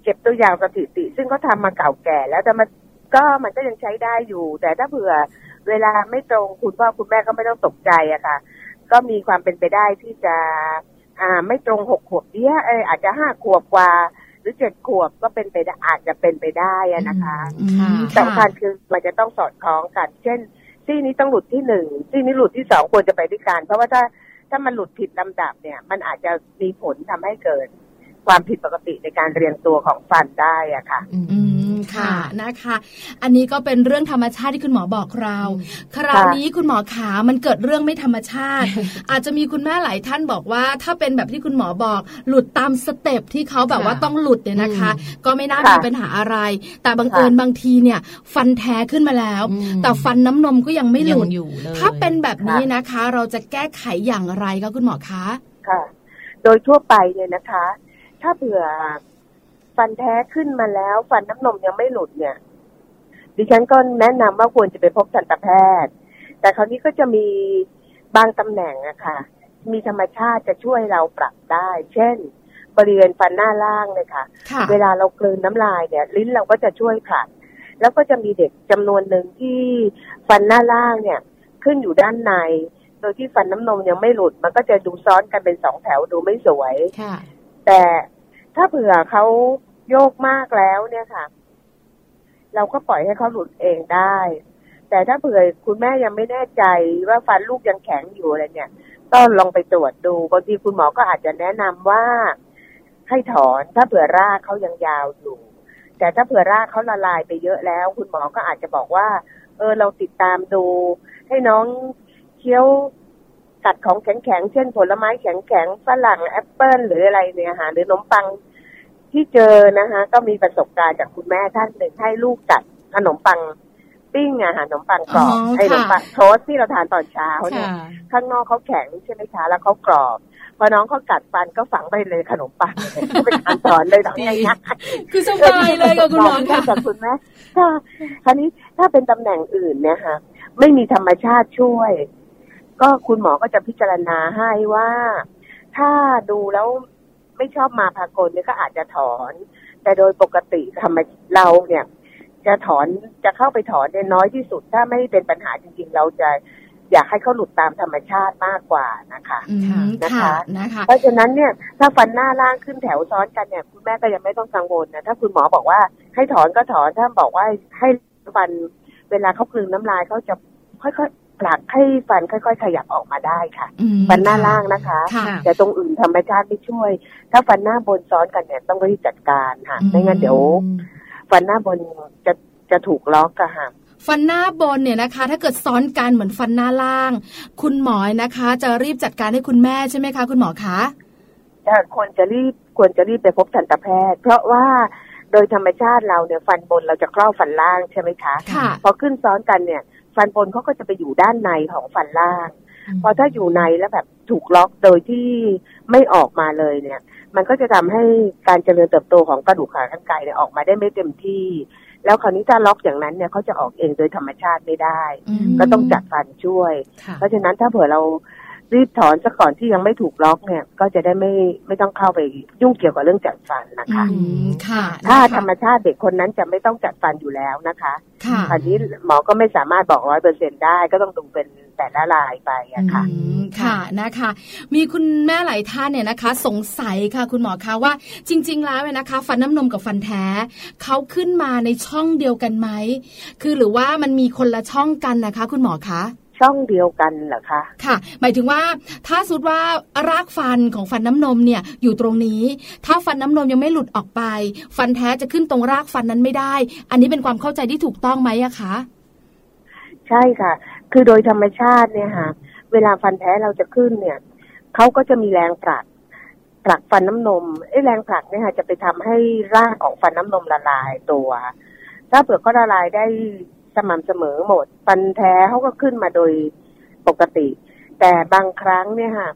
Speaker 6: เก็บตัวอย่างสถิติ ซึ่งก็ทำมาเก่าแก่แล้วแต่มันก็มันก็ยังใช้ได้อยู่ แต่ถ้าเผื่อเวลาไม่ตรงคุณพ่อคุณแม่ก็ไม่ต้องตกใจอะค่ะ ก็มีความเป็นไปได้ที่จะอ่าไม่ตรงหกขวบเดียเอออาจจะห้าขวบกว่า หรือเจ็ดขวบก็เป็นไปได้อาจจะเป็นไปได้นะคะสำคัญคือมันจะต้องสอดคล้องกัน เช่นซี่นี้ต้องหลุดที่หนึ่งซี่นี้หลุดที่สองควรจะไปด้วยกันเพราะว่าถ้าถ้ามันหลุดผิดลำดับเนี่ย มันอาจจะมีผลทำให้เกิดความผิดปกติในการเรียงตัวของฟันได้อะค่ะ
Speaker 2: อืม ค่ะนะคะ อันนี้ก็เป็นเรื่องธรรมชาติที่คุณหมอบอกเรา คราวนี้คุณหมอขามันเกิดเรื่องไม่ธรรมชาติ อาจจะมีคุณแม่หลายท่านบอกว่า ถ้าเป็นแบบที่คุณหมอบอก หลุดตาม step ที่เขาแบบว่าต้องหลุดเนี่ยนะคะ ก็ไม่น่ามีปัญหาอะไร แต่บังเอิญบางทีเนี่ย ฟันแท้ขึ้นมาแล้ว แต่ฟันน้ำนมก็ยังไม่หลุดถ้าเป็นแบบนี้นะคะ เราจะแก้ไขอย่างไรคะคุณหมอคะ
Speaker 6: ค่ะ โดยทั่วไปเนี่ยนะคะ ถ้าเผื่อ ฟันแท้ขึ้นมาแล้ว ฟันน้ำนมยังไม่หลุดเนี่ย ดิฉันก็แนะนำว่าควรจะไปพบทันตแพทย์ แต่คราวนี้ก็จะมีบางตำแหน่งอะค่ะ มีธรรมชาติจะช่วยเราปรับได้ เช่น บริเวณฟันหน้าล่างเลยค่ะ เวลาเรากลืนน้ำลายเนี่ย ลิ้นเราก็จะช่วยผลัก แล้วก็จะมีเด็กจำนวนหนึ่งที่ฟันหน้าล่างเนี่ย ขึ้นอยู่ด้านในโดยที่ฟันน้ำนมยังไม่หลุด มันก็จะดูซ้อนกันเป็นสองแถวดูไม่สวยแต่ ถ้าเผื่อเขาโยกมากแล้วเนี่ยค่ะ เราก็ปล่อยให้เขาหลุดเองได้ แต่ถ้าเผื่อคุณแม่ยังไม่แน่ใจว่าฟันลูกยังแข็งอยู่อะไรเนี่ยก็ลองไปตรวจดูบางทีคุณหมอก็อาจจะแนะนำว่าให้ถอนถ้าเผื่อรากเขายังยาวอยู่ แต่ถ้าเผื่อรากเขาละลายไปเยอะแล้ว คุณหมอก็อาจจะบอกว่า เออเราติดตามดู ให้น้องเคี้ยว กัดของแข็งๆ เช่นผลไม้แข็งๆ ฝรั่งแอปเปิลหรืออะไรเนี่ยค่ะหรือขนมปังที่เจอนะคะ ก็มีประสบการณ์จากคุณแม่ท่านหนึ่งให้ลูกกัดขนมปังปิ้งอะค่ะขนมปังกรอบไอ้ขนมปังโทสที่เราทานตอนเช้าเนี่ยข้างนอกเขาแข็งใช่ไหมคะแล้วเขากรอบพอน้องเขากัดฟันก็ฝังไปเลยขนมปังเป็นการสอนเลยตอนนี้
Speaker 2: คือสบายเลยกับคุณหมอค่ะ
Speaker 6: จากคุณแม่ถ้าคราวนี้ถ้าเป็นตำแหน่งอื่นเนี่ยค่ะไม่มีธรรมชาติช่วย ก็คุณหมอก็จะพิจารณาให้ว่า ถ้าดูแล้วไม่ชอบมาพากลเนี่ยก็อาจจะถอน แต่โดยปกติทำไมเราเนี่ย จะถอนจะเข้าไปถอนเนี่ยน้อยที่สุด ถ้าไม่เป็นปัญหาจริงๆ เราจะอยากให้เขาหลุดตามธรรมชาติมากกว่านะคะ
Speaker 2: นะคะนะคะ
Speaker 6: เพราะฉะนั้นเนี่ย ถ้าฟันหน้าล่างขึ้นแถวซ้อนกันเนี่ย คุณแม่ก็ยังไม่ต้องกังวลนะ ถ้าคุณหมอบอกว่าให้ถอนก็ถอน ถ้าบอกว่าให้ฟันเวลาเขากลืนน้ำลายเขาจะค่อย ผลักให้ฟันค่อย ๆ ขยับออกมาได้ค่ะ ฟันหน้าล่างนะคะ แต่ตรงอื่นธรรมชาติไม่ช่วย ถ้าฟันหน้าบนซ้อนกันเนี่ยต้องรีบจัดการค่ะไม่งั้นเดี๋ยว ฟันหน้าบนจะจะถูกล็อกอะค่ะ
Speaker 2: ฟันหน้าบนเนี่ยนะคะ ถ้าเกิดซ้อนกันเหมือนฟันหน้าล่าง คุณหมอนะคะ จะรีบจัดการให้คุณแม่ใช่ไหมคะ คุณหมอคะ
Speaker 6: จะควรจะรีบควรจะรีบไปพบทันตแพทย์ เพราะว่าโดยธรรมชาติเราเนี่ยฟันบนเราจะครอบฟันล่างใช่ไหมคะ พอขึ้นซ้อนกันเนี่ย ฟันบนเขาก็จะไปอยู่ด้านในของฟันล่างพอถ้าอยู่ในแล้วแบบถูกล็อกโดยที่ไม่ออกมาเลยเนี่ย มันก็จะทำให้การเจริญเติบโตของกระดูกขากรรไกรเนี่ยออกมาได้ไม่เต็มที่ แล้วคราวนี้ถ้าล็อกอย่างนั้นเนี่ยเขาจะออกเองโดยธรรมชาติไม่ได้ ก็ต้องจัดฟันช่วย เพราะฉะนั้นถ้าเผื่อเรา รีบถอนซะก่อนที่ยังไม่ถูกล็อกเนี่ย ก็จะได้ไม่ไม่ต้องเข้าไปยุ่งเกี่ยวกับเรื่องจัดฟันนะคะ
Speaker 2: ค่ะ
Speaker 6: ถ้าธรรมชาติเด็กคนนั้นจะไม่ต้องจัดฟันอยู่แล้วนะคะ
Speaker 2: ค่ะ
Speaker 6: อันนี้หมอก็ไม่สามารถบอกร้อยเปอร์เซ็นได้ก็ต้องดูเป็นแต่ละลายไปอะค่ะ
Speaker 2: ค่ะนะคะ มีคุณแม่หลายท่านเนี่ยนะคะ สงสัยค่ะ คุณหมอคะว่า จริง ๆ แล้วเนี่ยนะคะ ฟันน้ำนมกับฟันแท้เขาขึ้นมาในช่องเดียวกันไหมคือหรือว่ามันมีคนละช่องกันนะคะ คุณหมอคะ
Speaker 6: ช่องเดียวกันเหรอคะ
Speaker 2: ค่ะ หมายถึงว่าถ้าสุดว่ารากฟันของฟันน้ำนมเนี่ยอยู่ตรงนี้ ถ้าฟันน้ำนมยังไม่หลุดออกไป ฟันแท้จะขึ้นตรงรากฟันนั้นไม่ได้ อันนี้เป็นความเข้าใจที่ถูกต้องไหมอะคะ
Speaker 6: ใช่ค่ะ คือโดยธรรมชาติเนี่ยค่ะ เวลาฟันแท้เราจะขึ้นเนี่ยเขาก็จะมีแรงผลักผลักฟันน้ำนมไอ้แรงผลักเนี่ยค่ะจะไปทำให้รากของฟันน้ำนมละลายตัว ถ้าเผื่อก็ละลายได้ สม่ำเสมอหมด ฟันแท้เขาก็ขึ้นมาโดยปกติ แต่บางครั้งเนี่ยค่ะ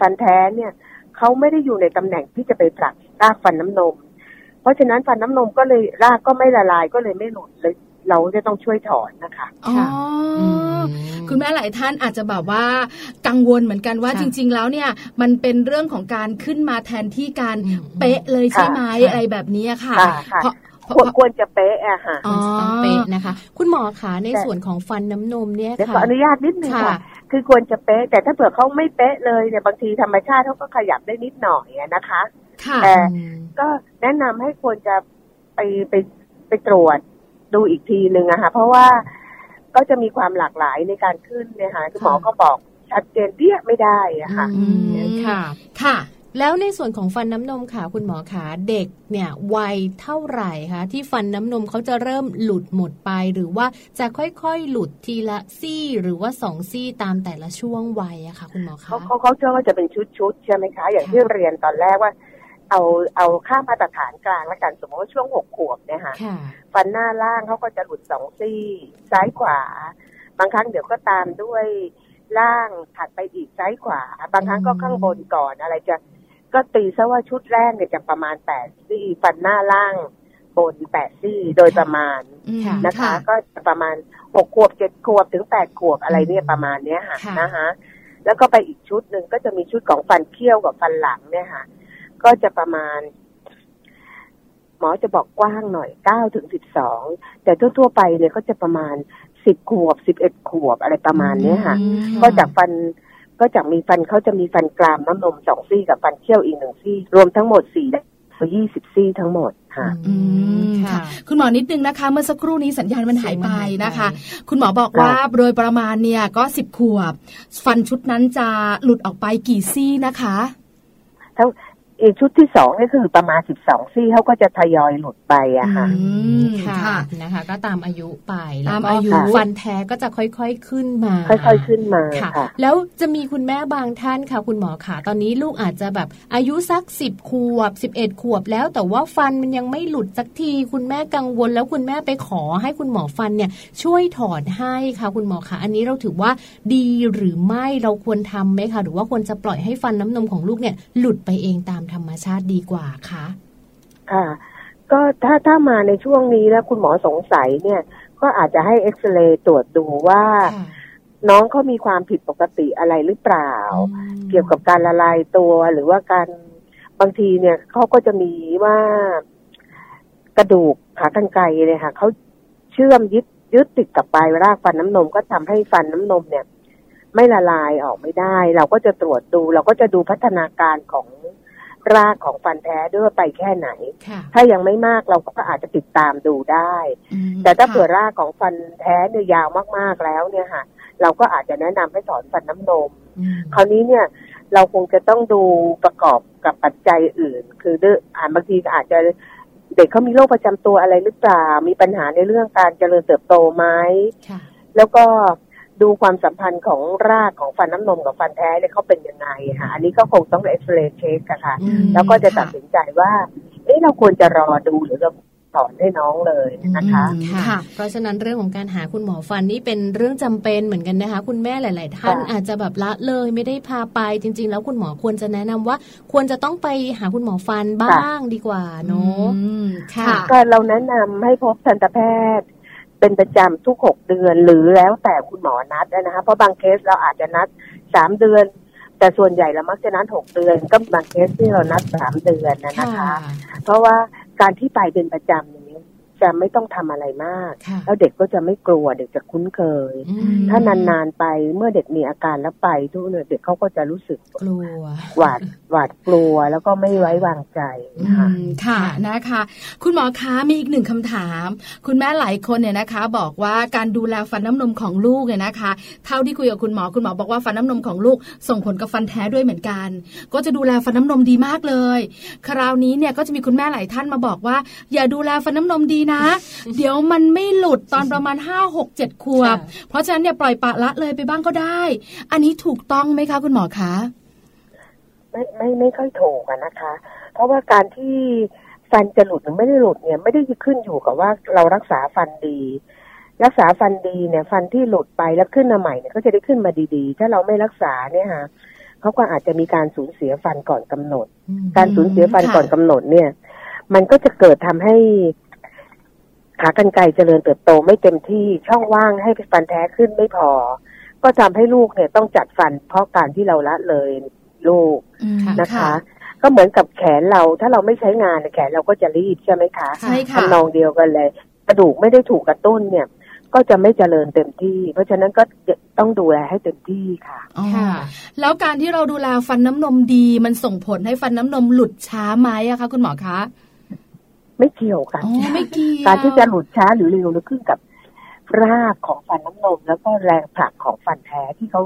Speaker 6: ฟันแท้เนี่ยเขาไม่ได้อยู่ในตำแหน่งที่จะไปผลักรากฟันน้ำนม เพราะฉะนั้นฟันน้ำนมก็เลยรากก็ไม่ละลายก็เลยไม่หลุดเลยเราจะต้องช่วยถอนนะคะ
Speaker 2: อ๋อคุณแม่หลายท่านอาจจะแบบว่ากังวลเหมือนกันว่าจริง ๆ แล้วเนี่ยมันเป็นเรื่องของการขึ้นมาแทนที่การเป๊ะเลยใช่ไหมอะไรแบบนี้ค่ะ
Speaker 6: เพราะ ควรควรจะเป๊ะอะค่ะ
Speaker 1: ต้องเป๊ะนะคะ คุณหมอคะในส่วนของฟันน้ำนมเนี่ยค่ะ
Speaker 6: ขออนุญาตนิดนึงค่ะ คือควรจะเป๊ะ แต่ถ้าเผื่อเขาไม่เป๊ะเลยเนี่ยบางทีธรรมชาติเขาก็ขยับได้นิดหน่อยนะคะแต่ก็แนะนำให้ควรจะไปไปไปตรวจดูอีกทีหนึ่งอะค่ะเพราะว่าก็จะมีความหลากหลายในการขึ้นเนี่ยค่ะคุณหมอก็บอกชัดเจนเปี้ยไม่ได้อะค่ะ
Speaker 1: ค่ะ ค่ะ แล้วในส่วนของฟันน้ำนมค่ะคุณหมอขาเด็กเนี่ยวัยเท่าไหร่คะที่ฟันน้ำนมเขาจะเริ่มหลุดหมดไป หรือว่าจะค่อยๆหลุดทีละซี่หรือว่าสองซี่ตามแต่ละช่วงวัยอะค่ะ คุณหมอคะ
Speaker 6: เขาเขาเชื่อว่าจะเป็นชุดๆใช่ไหมคะ อย่างที่เรียนตอนแรกว่า เอาเอาค่ามาตรฐานกลางแล้วกันสมมติว่าช่วงหกขวบเนี่ยค่ะฟันหน้าล่างเขาก็จะหลุดสองซี่ซ้ายขวา บางครั้งเดี๋ยวก็ตามด้วยล่างถัดไปอีกซ้ายขวา บางครั้งก็ข้างบนก่อนอะไรจะ ก็ตีซะว่าชุดแรกเนี่ยจะประมาณแปดซี่ ฟันหน้าล่างบนแปดซี่โดยประมาณนะคะ ก็จะประมาณหกขวบเจ็ดขวบถึงแปดขวบอะไรเนี่ยประมาณเนี้ยค่ะนะคะแล้วก็ไปอีกชุดหนึ่งก็จะมีชุดของฟันเคี้ยวกับฟันหลังเนี่ยค่ะ ก็จะประมาณ หมอจะบอกกว้างหน่อยเก้าถึงสิบสองแต่ทั่วๆไปเนี่ยก็จะประมาณสิบขวบสิบเอ็ดขวบอะไรประมาณเนี้ยค่ะ ก็จากฟัน ก็จะมีฟันเขาจะมีฟันกรามน้ำนมสองซี่กับฟันเขี้ยวอีกหนึ่งซี่ รวมทั้งหมดสี่ยี่สิบซี่ทั้งหมดค่ะ
Speaker 2: ค่ะ คุณหมอนิดนึงนะคะ เมื่อสักครู่นี้สัญญาณมันหายไปนะคะ คุณหมอบอกว่าโดยประมาณเนี่ยก็สิบขวบ ฟันชุดนั้นจะหลุดออกไปกี่ซี่นะคะ
Speaker 6: ทั้งอีก ชุดที่สองนี่คือประมาณสิบสองซี่เขาก็จะทยอยหลุดไปอะค่ะ
Speaker 1: ค่ะนะคะ ก็ตามอายุไปตามอายุฟันแท้ก็จะค่อยๆขึ้นมา
Speaker 6: ค่อยๆขึ้นมาค่ะ
Speaker 1: แล้วจะมีคุณแม่บางท่านค่ะ คุณหมอขาตอนนี้ลูกอาจจะแบบอายุสักสิบขวบสิบเอ็ดขวบแล้ว แต่ว่าฟันมันยังไม่หลุดสักที คุณแม่กังวล แล้วคุณแม่ไปขอให้คุณหมอฟันเนี่ย ช่วยถอนให้ค่ะ คุณหมอคะอันนี้เราถือว่าดีหรือไม่เราควรทํำไหมคะหรือว่าควรจะปล่อยให้ฟันน้ำนมของลูกเนี่ยหลุดไปเองตามธรรมชาติดีกว่าคะ
Speaker 6: ค่ะ ก็ถ้าถ้ามาในช่วงนี้แล้วคุณหมอสงสัยเนี่ย ก็อาจจะให้เอ็กซเรย์ตรวจดูว่า น้องเขามีความผิดปกติอะไรหรือเปล่า เกี่ยวกับการละลายตัวหรือว่าการบางทีเนี่ยเขาก็จะมีว่ากระดูกขากรรไกรเนี่ยค่ะเขาเชื่อมยึดยึดติดกับปลายรากฟันน้ำนมก็ทำให้ฟันน้ำนมเนี่ย ไม่ละลายออกไม่ได้ เราก็จะตรวจดู เราก็จะดูพัฒนาการของ รากของฟันแท้ด้วยไปแค่ไหน ถ้ายังไม่มากเราก็อาจจะติดตามดูได้ แต่ถ้าเผื่อรากของฟันแท้เนี่ยยาวมากๆแล้วเนี่ยค่ะ เราก็อาจจะแนะนำให้ถอนฟันน้ำนม คราวนี้เนี่ยเราคงจะต้องดูประกอบกับปัจจัยอื่น คือเรื่องอ่านบางทีอาจจะเด็กเขามีโรคประจำตัวอะไรหรือเปล่า มีปัญหาในเรื่องการเจริญเติบโตไหมแล้วก็ ดูความสัมพันธ์ของรากของฟันน้ำนมกับฟันแท้เนี่ยเขาเป็นยังไงค่ะอันนี้ก็คงต้องเอ็กซเรย์เช็คค่ะ แล้วก็จะตัดสินใจว่าเอ๊ะเราควรจะรอดูหรือเราถอนให้น้องเลยนะคะ
Speaker 1: ค่ะ เพราะฉะนั้นเรื่องของการหาคุณหมอฟันนี่เป็นเรื่องจำเป็นเหมือนกันนะคะ คุณแม่หลาย ๆ ท่านอาจจะแบบละเลยไม่ได้พาไปจริง ๆ แล้วคุณหมอควรจะแนะนำว่า ควรจะต้องไปหาคุณหมอฟันบ้างดีกว่าเนาะ
Speaker 6: ค่ะก็เราแนะนำให้พบทันตแพทย์ เป็นประจำทุกหกเดือน หรือแล้วแต่คุณหมอนัดนะคะเพราะบางเคสเราอาจจะนัดสามเดือน แต่ส่วนใหญ่เรามักจะนัดหกเดือน ก็บางเคสที่เรานัดสามเดือนนะคะ เพราะว่าการที่ไปเป็นประจำนี้จะไม่ต้องทำอะไรมาก แล้วเด็กก็จะไม่กลัวเด็กจะคุ้นเคย ถ้านานๆไปเมื่อเด็กมีอาการแล้วไปทุกเนี่ยเด็กเขาก็จะรู้สึก
Speaker 1: กลัว
Speaker 6: หวาดหวาดกลัวแล้วก็ไม่ไว้วางใจค่ะ
Speaker 2: ค่ะนะคะ คุณหมอคะมีอีกหนึ่งคำถาม คุณแม่หลายคนเนี่ยนะคะ บอกว่าการดูแลฟันน้ำนมของลูกเนี่ยนะคะ เท่าที่คุยกับคุณหมอคุณหมอบอกว่าฟันน้ำนมของลูก ส่งผลกับฟันแท้ด้วยเหมือนกัน ก็จะดูแลฟันน้ำนมดีมากเลย คราวนี้เนี่ยก็จะมีคุณแม่หลายท่านมาบอกว่า อย่าดูแลฟันน้ำนมดีนะ เดี๋ยวมันไม่หลุดตอนประมาณห้าหกเจ็ดขวบ เพราะฉะนั้นเนี่ยปล่อยปะละเลยไปบ้างก็ได้ อันนี้ถูกต้องไหมคะ คุณหมอคะ
Speaker 6: ไม่ไม่ไม่ค่อยถูกนะคะ เพราะว่าการที่ฟันจะหลุดหรือไม่ได้หลุดเนี่ย ไม่ได้ขึ้นอยู่กับว่าเรารักษาฟันดี รักษาฟันดีเนี่ย ฟันที่หลุดไปแล้วขึ้นมาใหม่เนี่ยก็จะได้ขึ้นมาดีๆ ถ้าเราไม่รักษาเนี่ยค่ะเขาก็อาจจะมีการสูญเสียฟันก่อนกำหนด การสูญเสียฟันก่อนกำหนดเนี่ย มันก็จะเกิดทำให้ขากรรไกรเจริญเติบโตไม่เต็มที่ช่องว่างให้ฟันแท้ขึ้นไม่พอ ก็ทำให้ลูกเนี่ยต้องจัดฟันเพราะการที่เราละเลย ลูกนะคะ ก็เหมือนกับแขนเราถ้าเราไม่ใช้งานแขนเราก็จะรีบใช่ไหมคะ
Speaker 2: ใช่ค่ะ
Speaker 6: ทำนองเดียวกันเลย กระดูกไม่ได้ถูกกระตุ้นเนี่ยก็จะไม่เจริญเต็มที่ เพราะฉะนั้นก็ต้องดูแลให้เต็มที่ค่ะ
Speaker 2: ค่ะ แล้วการที่เราดูแลฟันน้ำนมดีมันส่งผลให้ฟันน้ำนมหลุดช้าไหมอะคะคุณหมอคะ
Speaker 6: ไม่เกี่ยวกัน
Speaker 2: ไม่เกี่ยว
Speaker 6: การที่จะหลุดช้าหรือเร็วหรือขึ้นกับรากของฟันน้ำนม แล้วก็แรงผลักของฟันแท้ที่เขา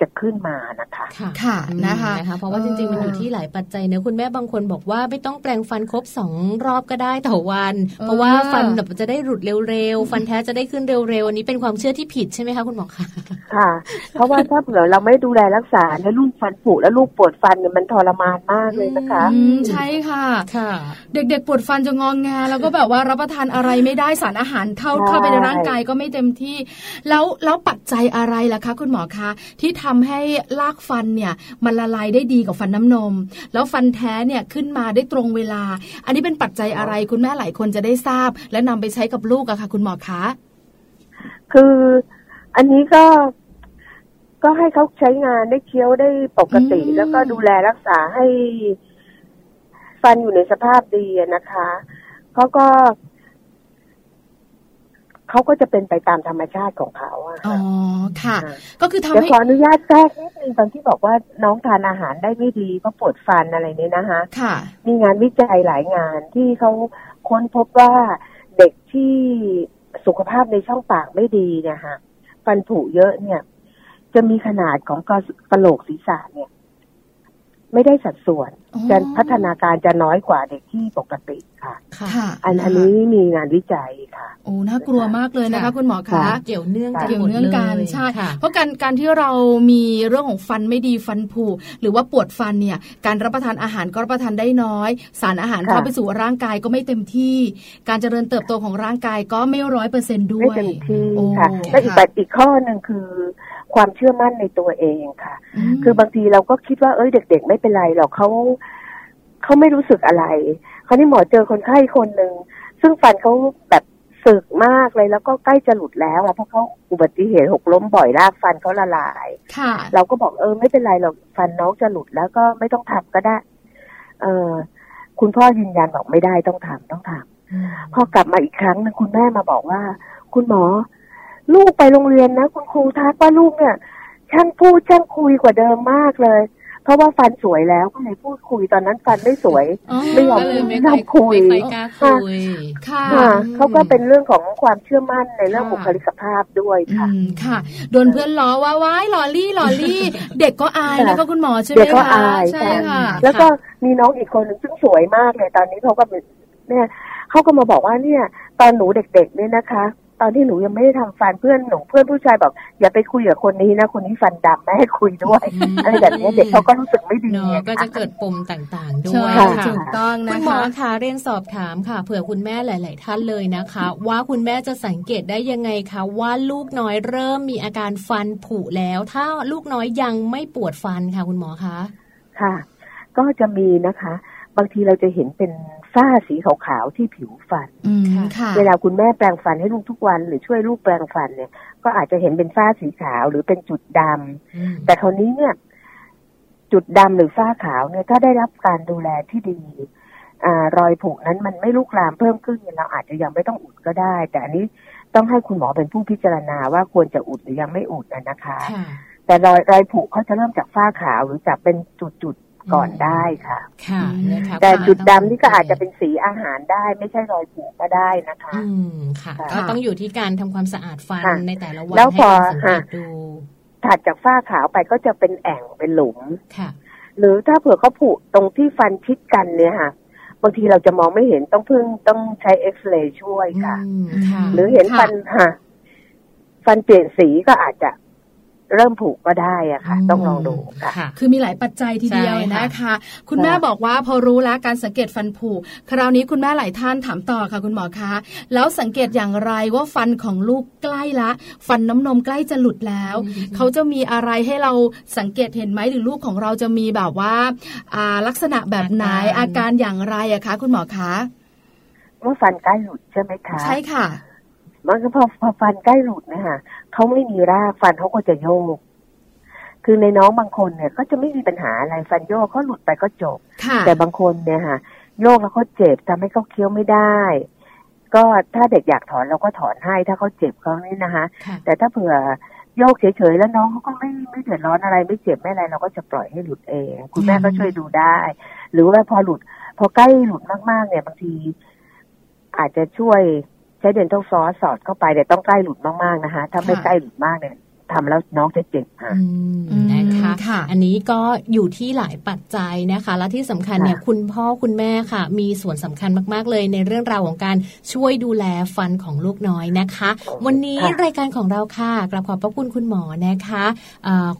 Speaker 6: จะขึ้นมานะคะ
Speaker 2: ค่ะนะคะ
Speaker 1: นะคะ เพราะว่าจริงๆ มันอยู่ที่หลายปัจจัยเนะคุณแม่บางคนบอกว่าไม่ต้องแปลงฟันครบสองรอบก็ได้ต่อวัน เพราะว่าฟันแบบจะได้หลุดเร็วๆ ฟันแท้จะได้ขึ้นเร็วๆ อันนี้เป็นความเชื่อที่ผิดใช่ไหมคะคุณหมอคะ
Speaker 6: ค่ะ เพราะว่าถ้าเผื่อเราไม่ดูแลรักษาแล้วลูกฟันผุแล้วลูกปวดฟันเนี่ยมันทรมานมากเลยนะคะ
Speaker 2: ใช่ค่ะ
Speaker 1: ค่ะ
Speaker 2: เด็กๆปวดฟันจะงองงาแล้วก็แบบว่ารับประทานอะไรไม่ได้สารอาหารเข้าเข้าไปในร่างกายก็ไม่เต็มที่ แล้วแล้วปัจจัยอะไรล่ะคะ คุณหมอคะที่ทำให้ลากฟันเนี่ยมันละลายได้ดีกับฟันน้ำนม แล้วฟันแท้เนี่ยขึ้นมาได้ตรงเวลา อันนี้เป็นปัจจัยอะไรคุณแม่หลายคนจะได้ทราบ และนำไปใช้กับลูกอะค่ะ คุณหมอคะ
Speaker 6: คืออันนี้ก็ก็ให้เขาใช้งานได้เคี้ยวได้ปกติ แล้วก็ดูแลรักษาให้ฟันอยู่ในสภาพดีนะคะเขาก็ เขาก็จะเป็นไปตามธรรมชาติของเขาอะ
Speaker 2: อ๋อค่ะ ก็คือทำ
Speaker 6: ให้ขออนุญาตแทรกนิดนึงตอนที่บอกว่าน้องทานอาหารได้ไม่ดีเพราะปวดฟันอะไรเนี่ยนะคะ
Speaker 2: ค่ะ
Speaker 6: มีงานวิจัยหลายงานที่เขาค้นพบว่าเด็กที่สุขภาพในช่องปากไม่ดีเนี่ยฮะฟันผุเยอะเนี่ย จะมีขนาดของกระโหลกศีรษะเนี่ย ไม่ได้สัดส่วนจะพัฒนาการจะน้อยกว่าเด็กที่ปกติค่ะ
Speaker 2: ค่ะ
Speaker 6: อันอันนี้มีงานวิจัยค่ะ
Speaker 2: โอ้น่ากลัวมากเลยนะคะ คุณหมอคะ
Speaker 1: เกี่ยวเนื่องกัน
Speaker 2: เกี่ยวเนื่องกันใช่เพราะการการที่เรามีเรื่องของฟันไม่ดีฟันผุหรือว่าปวดฟันเนี่ย การรับประทานอาหารก็รับประทานได้น้อย สารอาหารเข้าไปสู่ร่างกายก็ไม่เต็มที่ การเจริญเติบโตของร่างกายก็ไม่ร้อยเปอร์เซ็นต์ด้วยไม่
Speaker 6: เต็มที่ค่ะและอีกแบบอีกข้อหนึ่งคือ ความเชื่อมั่นในตัวเองค่ะ คือบางทีเราก็คิดว่าเอ้ยเด็ก ๆ ไม่เป็นไรหรอกเขาเขาไม่รู้สึกอะไร คราวนี้หมอเจอคนไข้คนหนึ่งซึ่งฟันเขาแบบสึกมากเลยแล้วก็ใกล้จะหลุดแล้วอะเพราะเขาอุบัติเหตุหกล้มบ่อยรากฟันเขาละลาย
Speaker 2: ค่ะ
Speaker 6: เราก็บอกเออไม่เป็นไรหรอกฟันน้องจะหลุดแล้วก็ไม่ต้องทำก็ได้ เออคุณพ่อยืนยันบอกไม่ได้ต้องทำต้องทำพอกลับมาอีกครั้งนึงคุณแม่มาบอกว่า คุณหมอ ลูกไปโรงเรียนนะ คุณครูทักว่าลูกเนี่ย ช่างพูดช่างคุยกว่าเดิมมากเลย เพราะว่าฟันสวยแล้วก็เลยพูดคุยตอนนั้นฟันไม่สวย ไม่ยอมไม่ยอมคุย
Speaker 2: ค่ะ
Speaker 6: เขาก็เป็นเรื่องของความเชื่อมั่นในเรื่องบุคลิกภาพด้วยค่ะ
Speaker 2: ค่ะโดนเพื่อนล้อว่าว้ายหล่อลี่หล่อลี่ เด็กก็อายแล้วก็คุณหมอใช่ไหมคะ
Speaker 6: เด็กก็อายใช่ค่ะแล้วก็มีน้องอีกคนนึงซึ่งสวยมากเลยตอนนี้เขาก็เนี่ยเขาก็มาบอกว่าเนี่ย ตอนหนูเด็กๆเนี่ยนะคะ ตอนที่หนูยังไม่ได้ทำฟันเพื่อนหนูเพื่อนผู้ชายบอกอย่าไปคุยกับคนนี้นะคนนี้ฟันดำไม่ให้คุยด้วยอะไรแบบนี้เด็กเขาก็รู้สึกไม่ดี
Speaker 1: ก็จะเกิดปมต่างๆด้วย
Speaker 2: ถูกต้องนะ
Speaker 1: คะคุณหมอคะเรียนสอบถามค่ะ เผื่อคุณแม่หลาย ๆ ท่านเลยนะคะ ว่าคุณแม่จะสังเกตได้ยังไงคะว่าลูกน้อยเริ่มมีอาการฟันผุแล้ว ถ้าลูกน้อยยังไม่ปวดฟันค่ะ คุณหมอคะ
Speaker 6: ค่ะ ก็จะมีนะคะ บางทีเราจะเห็นเป็น ฝ้าสีขาวๆที่ผิวฟันเวลาคุณแม่แปรงฟันให้ลูกทุกวัน หรือช่วยลูกแปรงฟันเนี่ย ก็อาจจะเห็นเป็นฝ้าสีขาวหรือเป็นจุดดำแต่คราวนี้เนี่ย จุดดำหรือฝ้าขาวเนี่ยถ้าได้รับการดูแลที่ดีอรอยผุนั้นมันไม่ลุกลามเพิ่มขึ้นเราอาจจะยังไม่ต้องอุดก็ได้ แต่อันนี้ต้องให้คุณหมอเป็นผู้พิจารณาว่าควรจะอุดหรือยังไม่อุดนะคะ แต่รอยรอยผุเขาจะเริ่มจากฝ้าขาวหรือจากเป็นจุดๆ ก่อนได้ค่ะ
Speaker 1: ค่ะ
Speaker 6: แต่จุดดำนี่ก็อาจจะเป็นสีอาหารได้ ไม่ใช่รอยผุก็ได้นะคะ
Speaker 1: อืมค่ะ ก็ต้องอยู่ที่การทำความสะอาดฟันในแต่ละวัน
Speaker 6: แล้วพอดูถัดจากฝ้าขาวไปก็จะเป็นแอ่งเป็นหลุม
Speaker 1: ค่ะ
Speaker 6: หรือถ้าเผื่อเขาผุตรงที่ฟันชิดกันเนี่ยค่ะบางทีเราจะมองไม่เห็นต้องพึ่งต้องใช้เอ็กซเรย์ช่วยค่ะ หรือเห็นฟันค่ะ ฟันเปลี่ยนสีก็อาจจะ เริ่มผูกก็ได้อะค่ะ ต้องลองดูค่ะ
Speaker 2: คือมีหลายปัจจัยทีเดียวนะคะ คุณแม่บอกว่าพอรู้แล้วการสังเกตฟันผุคราวนี้คุณแม่หลายท่านถามต่อค่ะคุณหมอคะ แล้วสังเกตอย่างไรว่าฟันของลูกใกล้ละ ฟันน้ำนมใกล้จะหลุดแล้ว เขาจะมีอะไรให้เราสังเกตเห็นไหมหรือลูกของเราจะมีแบบว่าอ่าลักษณะแบบไหนอาการอย่างไรอะคะ คุณหมอคะ
Speaker 6: ว่าฟันใกล้หลุดใช่ไหมคะ
Speaker 2: ใช่ค่ะ
Speaker 6: มันก็พอพอฟันใกล้หลุดนะคะ เขาไม่มีรากฟันเขาก็จะโยก คือในน้องบางคนเนี่ย ก็จะไม่มีปัญหาอะไรฟันโยกเขาหลุดไปก็จบ แต่บางคนเนี่ยค่ะ โยกแล้วเขาเจ็บทำให้เขาเคี้ยวไม่ได้ ก็ถ้าเด็กอยากถอนเราก็ถอนให้ถ้าเขาเจ็บเขานี่นะคะ แต่ถ้าเผื่อโยกเฉยๆแล้วน้องเขาก็ไม่ไม่เดือดร้อนอะไรไม่เจ็บไม่อะไรเราก็จะปล่อยให้หลุดเอง คุณแม่ก็ช่วยดูได้ หรือว่าพอหลุด พอใกล้หลุดมากๆ เนี่ยบางที อาจจะช่วย ใช้เดนทัลฟลอสสอดเข้าไปแต่ต้องใกล้หลุดมากๆนะคะ ถ้าไม่ใกล้หลุดมากเนี่ย ทำแล้วน้องจะเจ็บค่ะ
Speaker 1: นะคะอันนี้ก็อยู่ที่หลายปัจจัยนะคะ และที่สำคัญเนี่ยคุณพ่อคุณแม่ค่ะ มีส่วนสำคัญมาก ๆ เลยในเรื่องราวของการช่วยดูแลฟันของลูกน้อยนะคะ วันนี้รายการของเราค่ะกราบขอบพระคุณคุณหมอนะคะ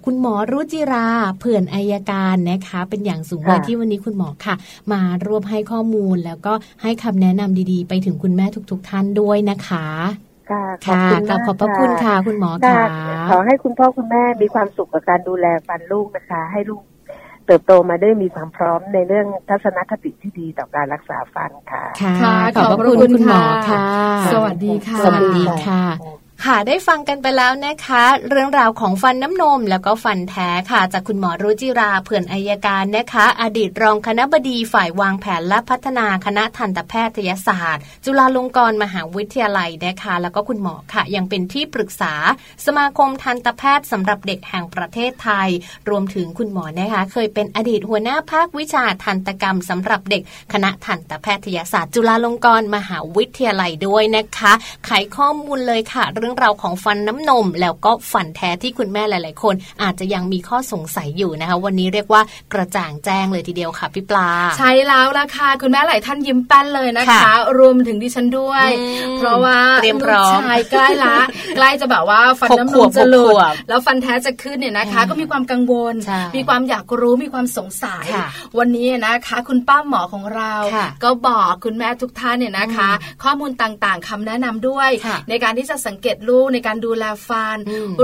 Speaker 1: คุณหมอรุจิราเผื่อนอายการนะคะ เป็นอย่างสูงเลยที่วันนี้คุณหมอค่ะ มารวบให้ข้อมูลแล้วก็ให้คำแนะนำดีๆ ไปถึงคุณแม่ทุก ๆ ท่านด้วยนะคะ
Speaker 6: ค่ะขอบคุณ
Speaker 1: ขอบพระคุณค่ะ คุณหมอค่ะ
Speaker 6: ขอให้คุณพ่อคุณแม่มีความสุขกับการดูแลฟันลูกนะคะ ให้ลูกเติบโตมาได้มีความพร้อมในเรื่องทัศนคติที่ดีต่อการรักษาฟันค่ะ
Speaker 1: ค่ะ ขอบพระคุณคุณหมอค่ะ
Speaker 2: สวัสดีค่ะ
Speaker 1: สวัสดีค่ะ ค่ะได้ฟังกันไปแล้วนะคะ เรื่องราวของฟันน้ำนมแล้วก็ฟันแท้ค่ะ จากคุณหมอรุจิราเผื่อนอายการนะคะ อดีตรองคณะบดีฝ่ายวางแผนและพัฒนาคณะทันตแพทยศาสตร์ จุฬาลงกรณ์มหาวิทยาลัยนะคะ แล้วก็คุณหมอค่ะ ยังเป็นที่ปรึกษา สมาคมทันตแพทย์สำหรับเด็กแห่งประเทศไทย รวมถึงคุณหมอนะคะ เคยเป็นอดีตหัวหน้าภาควิชาทันตกรรมสำหรับเด็กคณะทันตแพทยศาสตร์ จุฬาลงกรณ์มหาวิทยาลัยด้วยนะคะไขข้อมูลเลยค่ะเรื่องราวของฟันน้ำนม แล้วก็ฝันแท้ที่คุณแม่หลาย ๆ คน อาจจะยังมีข้อสงสัยอยู่นะคะ วันนี้เรียกว่ากระจ่างแจ้งเลยทีเดียวค่ะพี่ปลา
Speaker 2: ใช่แล้วล่ะค่ะคุณแม่หลายท่านยิ้มแป้นเลยนะคะ รวมถึงดิฉันด้วย เพราะว่าลูกชายใกล้ละใกล้จะแบบว่าฟันน้ำนมจะหลุดแล้วฟันแท้จะขึ้นเนี่ยนะคะ ก็มีความกังวล มีความอยากรู้มีความสงสัย วันนี้นะคะ คุณป้าหมอของเรา ก็บอกคุณแม่ทุกท่านเนี่ยนะคะ ข้อมูลต่างๆคำแนะนำด้วย ในการที่จะสังเกตลูกในการดูแลฟัน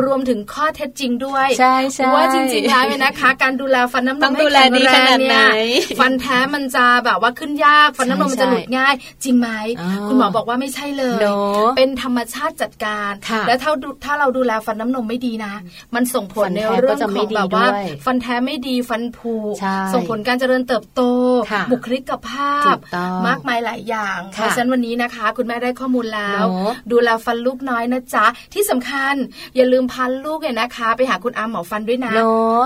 Speaker 2: รวมถึงข้อเท็จจริงด้วย
Speaker 1: ใช่ใช่
Speaker 2: ว่าจริงๆแล้วเนี่ยนะคะ การดูแลฟันน้ำนมให้
Speaker 1: แข็งแรงเนี่ย
Speaker 2: ฟันแท้มันจะแบบว่าขึ้นยากฟันน้ำนมมันจะหลุดง่าย จริงไหมคุณหมอบอกว่าไม่ใช่เลย เป็นธรรมชาติจัดการ และถ้าถ้าเราดูแลฟันน้ำนมไม่ดีนะ มันส่งผลในเรื่องของแบบว่า ฟันแท้ไม่ดีฟันผุส่งผลการเจริญเติบโต บุคลิกภาพ มากมายหลายอย่างเพราะฉะนั้นวันนี้นะคะ คุณแม่ได้ข้อมูลแล้ว ดูแลฟันลูกน้อยนะจ๊ะที่สำคัญ อย่าลืมพาลูกเนี่ยนะคะ ไปหาคุณอาหมอฟันด้วยนะ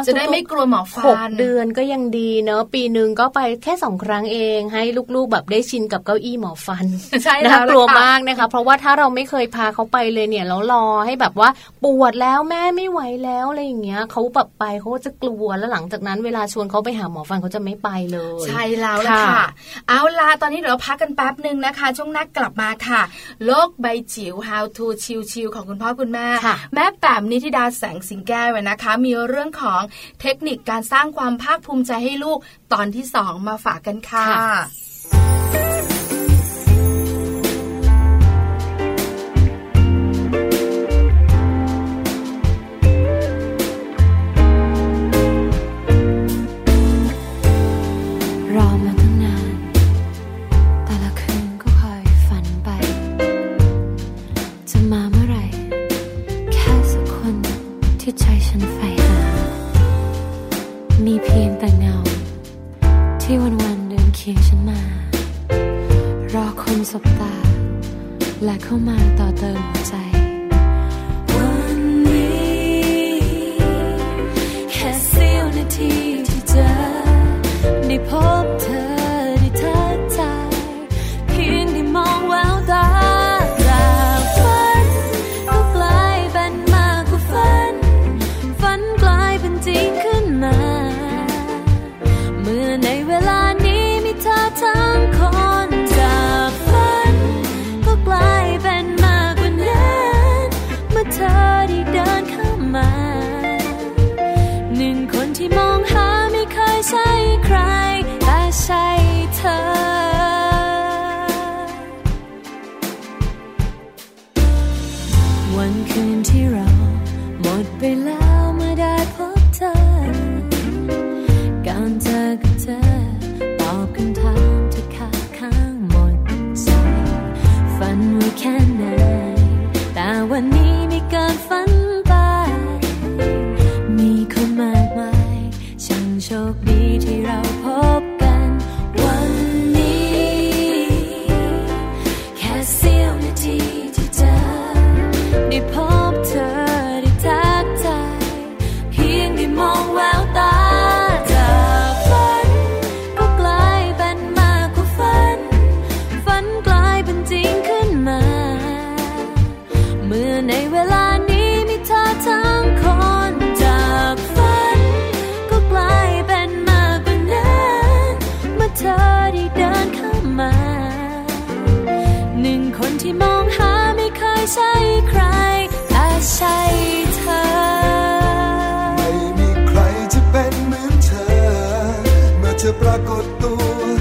Speaker 2: จะได้ไม่กลัวหมอฟันห
Speaker 7: กเดือนก็ยังดีเนอะปีหนึ่งก็ไปแค่สองครั้งเองให้ลูกๆแบบได้ชินกับเก้าอี้หมอฟัน
Speaker 2: ใช่
Speaker 7: นะกลัวมากนะคะ เพราะว่าถ้าเราไม่เคยพาเขาไปเลยเนี่ยแล้วรอให้แบบว่าปวดแล้วแม่ไม่ไหวแล้วอะไรอย่างเงี้ยเขาแบบไปเขาจะกลัวแล้วหลังจากนั้นเวลาชวนเขาไปหาหมอฟันเขาจะไม่ไปเลย
Speaker 2: ใช่แล้วละค่ะ เอาล่ะตอนนี้เดี๋ยวพักกันแป๊บหนึ่งนะคะ ช่วงนักกลับมาค่ะ โลกใบจิ๋ว How to ชิวๆของคุณพ่อคุณแม่ แม่แป๋มนิธิดาแสงสิงแก้วนะคะ มีเรื่องของเทคนิคการสร้างความภาคภูมิใจให้ลูกตอนที่สองมาฝากกันค่ะ
Speaker 7: สบตา และเข้ามาต่อเติมหัวใจ วันนี้ แค่เสี้ยวนาที
Speaker 8: amor.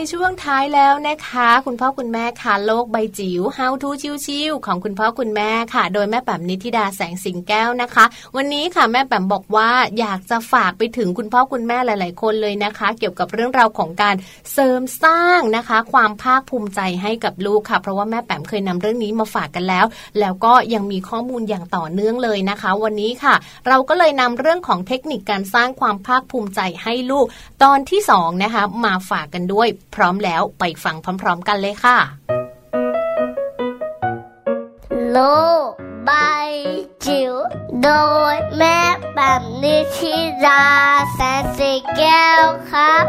Speaker 7: ช่วงท้ายแล้วนะคะ คุณพ่อคุณแม่ค่ะโลกใบจิ๋ว How to ชิวๆของคุณพ่อคุณแม่ค่ะ โดยแม่แป๋มนิธิดาแสงสิงแก้วนะคะ วันนี้ค่ะแม่แป๋มบอกว่าอยากจะฝากไปถึงคุณพ่อคุณแม่หลาย ๆ คนเลยนะคะ เกี่ยวกับเรื่องราวของการเสริมสร้างนะคะ ความภาคภูมิใจให้กับลูกค่ะ เพราะว่าแม่แป๋มเคยนำเรื่องนี้มาฝากกันแล้ว แล้วก็ยังมีข้อมูลอย่างต่อเนื่องเลยนะคะ วันนี้ค่ะ เราก็เลยนำเรื่องของเทคนิคการสร้างความภาคภูมิใจให้ลูก ตอนที่2นะคะมาฝากกันด้วยพร้อมแล้วไปฟังพร้อม ๆ กันเลยค่ะ
Speaker 9: โลกใบจิ๋วโดยแม่แบบนิชิราแสนสีแก้วครับ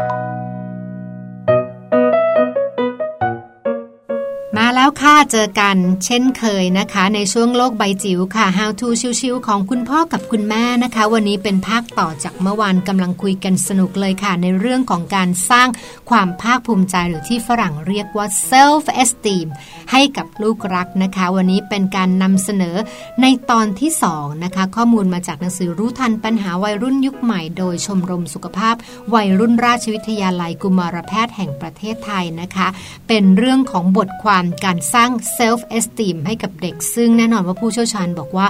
Speaker 10: แล้วค่ะ เจอกันเช่นเคยนะคะ ในช่วงโลกใบจิ๋วค่ะ How to ชิวๆของคุณพ่อกับคุณแม่นะคะ วันนี้เป็นภาคต่อจากเมื่อวานกำลังคุยกันสนุกเลยค่ะ ในเรื่องของการสร้างความภาคภูมิใจหรือที่ฝรั่งเรียกว่า self esteem ให้กับลูกรักนะคะ วันนี้เป็นการนำเสนอในตอนที่2นะคะ ข้อมูลมาจากหนังสือรู้ทันปัญหาวัยรุ่นยุคใหม่ โดยชมรมสุขภาพ วัยรุ่นราชวิทยาลัยกุมารแพทย์แห่งประเทศไทยนะคะ เป็นเรื่องของบทความการสร้าง self esteem ให้กับเด็ก ซึ่งแน่นอนว่าผู้เชี่ยวชาญบอกว่า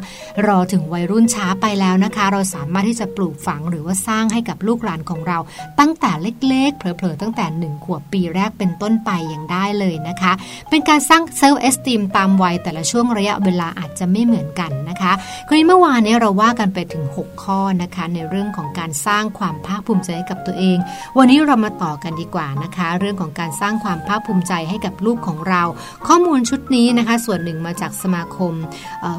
Speaker 10: รอถึงวัยรุ่นช้าไปแล้วนะคะ เราสามารถที่จะปลูกฝังหรือว่าสร้างให้กับลูกหลานของเรา ตั้งแต่เล็กๆ เผลอๆ ตั้งแต่หนึ่งขวบปีแรกเป็นต้นไปอย่างได้เลยนะคะ เป็นการสร้าง self esteem ตามวัยแต่ละช่วงระยะเวลาอาจจะไม่เหมือนกันนะคะคราวนี้เมื่อวานนี้เราว่ากันไปถึง 6 ข้อนะคะ ในเรื่องของการสร้างความภาคภูมิใจให้กับตัวเอง วันนี้เรามาต่อกันดีกว่านะคะ เรื่องของการสร้างความภาคภูมิใจให้กับลูกของเราข้อมูลชุดนี้นะคะส่วนหนึ่งมาจากสมาคม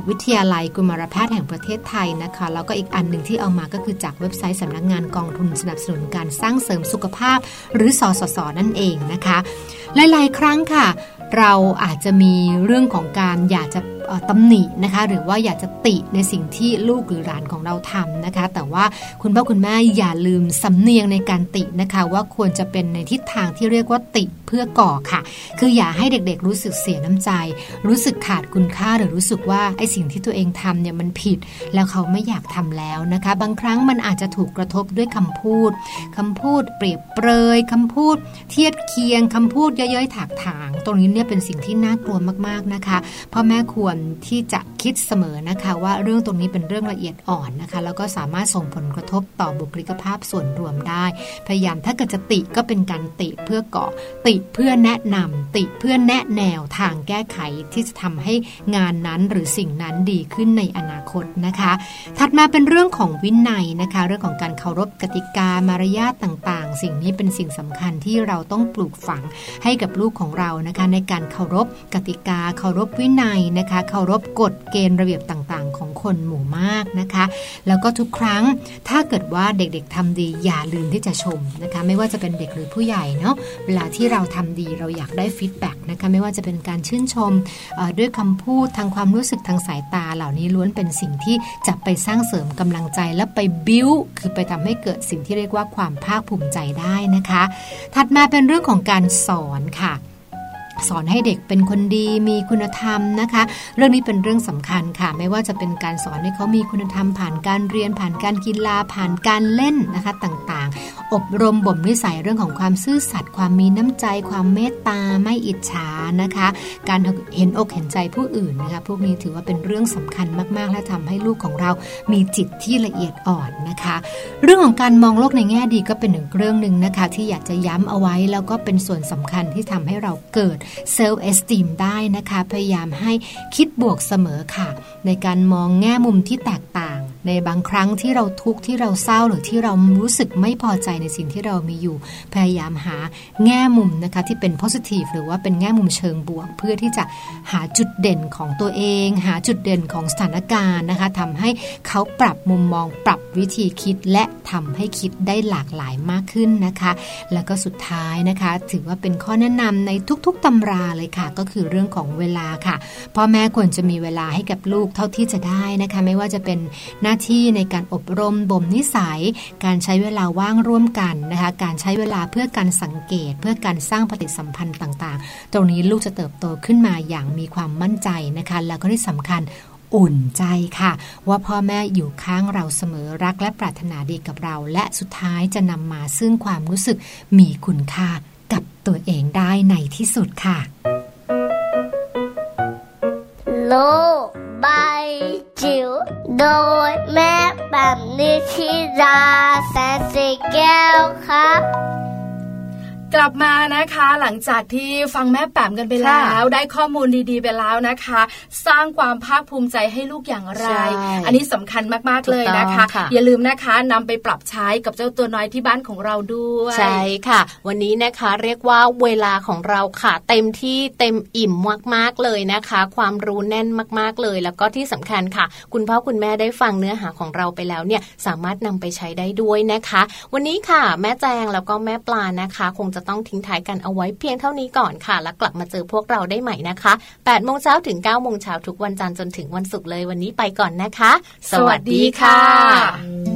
Speaker 10: วิทยาลัยกุมารแพทย์แห่งประเทศไทยนะคะแล้วก็อีกอันหนึ่งที่เอามาก็คือจากเว็บไซต์สำนักงงานกองทุนสนับสนุนการสร้างเสริมสุขภาพ หรือสสสนั่นเองนะคะ หลาย ๆ ครั้งค่ะ เราอาจจะมีเรื่องของการอยากจะตำหนินะคะ หรือว่าอยากจะติในสิ่งที่ลูกหรือหลานของเราทำนะคะ แต่ว่าคุณพ่อคุณแม่อย่าลืมสำเนียงในการตินะคะ ว่าควรจะเป็นในทิศทางที่เรียกว่าติเพื่อก่อค่ะ คืออย่าให้เด็กๆ รู้สึกเสียน้ำใจ รู้สึกขาดคุณค่าหรือรู้สึกว่าไอ้สิ่งที่ตัวเองทำเนี่ยมันผิด แล้วเขาไม่อยากทำแล้วนะคะ บางครั้งมันอาจจะถูกกระทบด้วยคำพูดคำพูดเปรียบเปรยคำพูด เทียบเคียงคำพูดย่อยๆถากถาง ตรงนี้เนี่ยเป็นสิ่งที่น่ากลัวมากๆนะคะพ่อแม่ควรที่จะคิดเสมอนะคะ ว่าเรื่องตรงนี้เป็นเรื่องละเอียดอ่อนนะคะ แล้วก็สามารถส่งผลกระทบต่อบุคลิกภาพส่วนรวมได้ พยายามถ้าเกิดจะติก็เป็นการติเพื่อก่อติเพื่อแนะนำติเพื่อแนะแนวทางแก้ไขที่จะทำให้งานนั้นหรือสิ่งนั้นดีขึ้นในอนาคตนะคะ ถัดมาเป็นเรื่องของวินัยนะคะ เรื่องของการเคารพกติกามารยาทต่าง ๆ สิ่งนี้เป็นสิ่งสำคัญที่เราต้องปลูกฝังให้กับลูกของเรานะคะในการเคารพกติกา เคารพวินัยนะคะ เคารพกฎเกณฑ์ระเบียบต่างๆ ของคนหมู่มากนะคะ แล้วก็ทุกครั้งถ้าเกิดว่าเด็กๆทำดีอย่าลืมที่จะชมนะคะ ไม่ว่าจะเป็นเด็กหรือผู้ใหญ่เนาะเวลาที่เราทำดีเราอยากได้ feedback นะคะไม่ว่าจะเป็นการชื่นชมด้วยคำพูดทางความรู้สึกทางสายตาเหล่านี้ล้วนเป็นสิ่งที่จะไปสร้างเสริมกำลังใจและไปบิ้วคือไปทำให้เกิดสิ่งที่เรียกว่าความภาคภูมิใจได้นะคะ ถัดมาเป็นเรื่องของการสอนค่ะ สอนให้เด็กเป็นคนดีมีคุณธรรมนะคะ เรื่องนี้เป็นเรื่องสำคัญค่ะ ไม่ว่าจะเป็นการสอนให้เขามีคุณธรรมผ่านการเรียนผ่านการกีฬาผ่านการเล่นนะคะต่างๆ อบรมบ่มนิสัยเรื่องของความซื่อสัตย์ความมีน้ำใจ ความเมตตาไม่อิจฉานะคะ การเห็นอกเห็นใจผู้อื่นนะคะพวกนี้ถือว่าเป็นเรื่องสำคัญมากๆ และทำให้ลูกของเรามีจิตที่ละเอียดอ่อนนะคะ เรื่องของการมองโลกในแง่ดีก็เป็นหนึ่งเรื่องหนึ่งนะคะ ที่อยากจะย้ำเอาไว้แล้วก็เป็นส่วนสำคัญที่ทำให้เราเกิดเซลล์เอสติมได้นะคะ พยายามให้คิดบวกเสมอค่ะ ในการมองแง่มุมที่แตกต่าง ในบางครั้งที่เราทุกข์ที่เราเศร้าหรือที่เรารู้สึกไม่พอใจในสิ่งที่เรามีอยู่ พยายามหาแง่มุมนะคะที่เป็น positive หรือว่าเป็นแง่มุมเชิงบวก เพื่อที่จะหาจุดเด่นของตัวเอง หาจุดเด่นของสถานการณ์นะคะทำให้เขาปรับมุมมองปรับวิธีคิดและทำให้คิดได้หลากหลายมากขึ้นนะคะ แล้วก็สุดท้ายนะคะ ถือว่าเป็นข้อแนะนำในทุกๆตำราเลยค่ะ ก็คือเรื่องของเวลาค่ะพ่อแม่ควรจะมีเวลาให้กับลูกเท่าที่จะได้นะคะ ไม่ว่าจะเป็นหน้าาที่ในการอบรมบ่มนิสัย การใช้เวลาว่างร่วมกันนะคะการใช้เวลาเพื่อการสังเกต เพื่อการสร้างปฏิสัมพันธ์ต่างๆ ตรงนี้ลูกจะเติบโตขึ้นมาอย่างมีความมั่นใจนะคะแล้วก็ที่สำคัญอุ่นใจค่ะ ว่าพ่อแม่อยู่ข้างเราเสมอรักและปรารถนาดีกับเรา และสุดท้ายจะนำมาซึ่งความรู้สึกมีคุณค่ากับตัวเองได้ในที่สุดค่ะ
Speaker 9: โลก ใบจิ๋วโดยแม่แบบ ก้วครับ
Speaker 3: กลับมานะคะ หลังจากที่ฟังแม่แปมกันไปแล้ว ได้ข้อมูลดีๆไปแล้วนะคะ สร้างความภาคภูมิใจให้ลูกอย่างไร อันนี้สำคัญมากๆเลยนะคะคะ อย่าลืมนะคะนำไปปรับใช้กับเจ้าตัวน้อยที่บ้านของเราด้วย
Speaker 1: ใช่ค่ะ วันนี้นะคะเรียกว่าเวลาของเราค่ะ เต็มที่เต็มอิ่มมากๆเลยนะคะ ความรู้แน่นมาก ๆเลย แล้วก็ที่สำคัญค่ะ คุณพ่อคุณแม่ได้ฟังเนื้อหาของเราไปแล้วเนี่ยสามารถนำไปใช้ได้ด้วยนะคะ วันนี้ค่ะ แม่แจงแล้วก็แม่ปลานะคะ คงจะต้องทิ้งท้ายกันเอาไว้เพียงเท่านี้ก่อนค่ะ แล้วกลับมาเจอพวกเราได้ใหม่นะคะ8โมงเช้าถึง9โมงเช้าทุกวันจันทร์จนถึงวันศุกร์เลยวันนี้ไปก่อนนะคะ
Speaker 3: สวัสดีค่ะ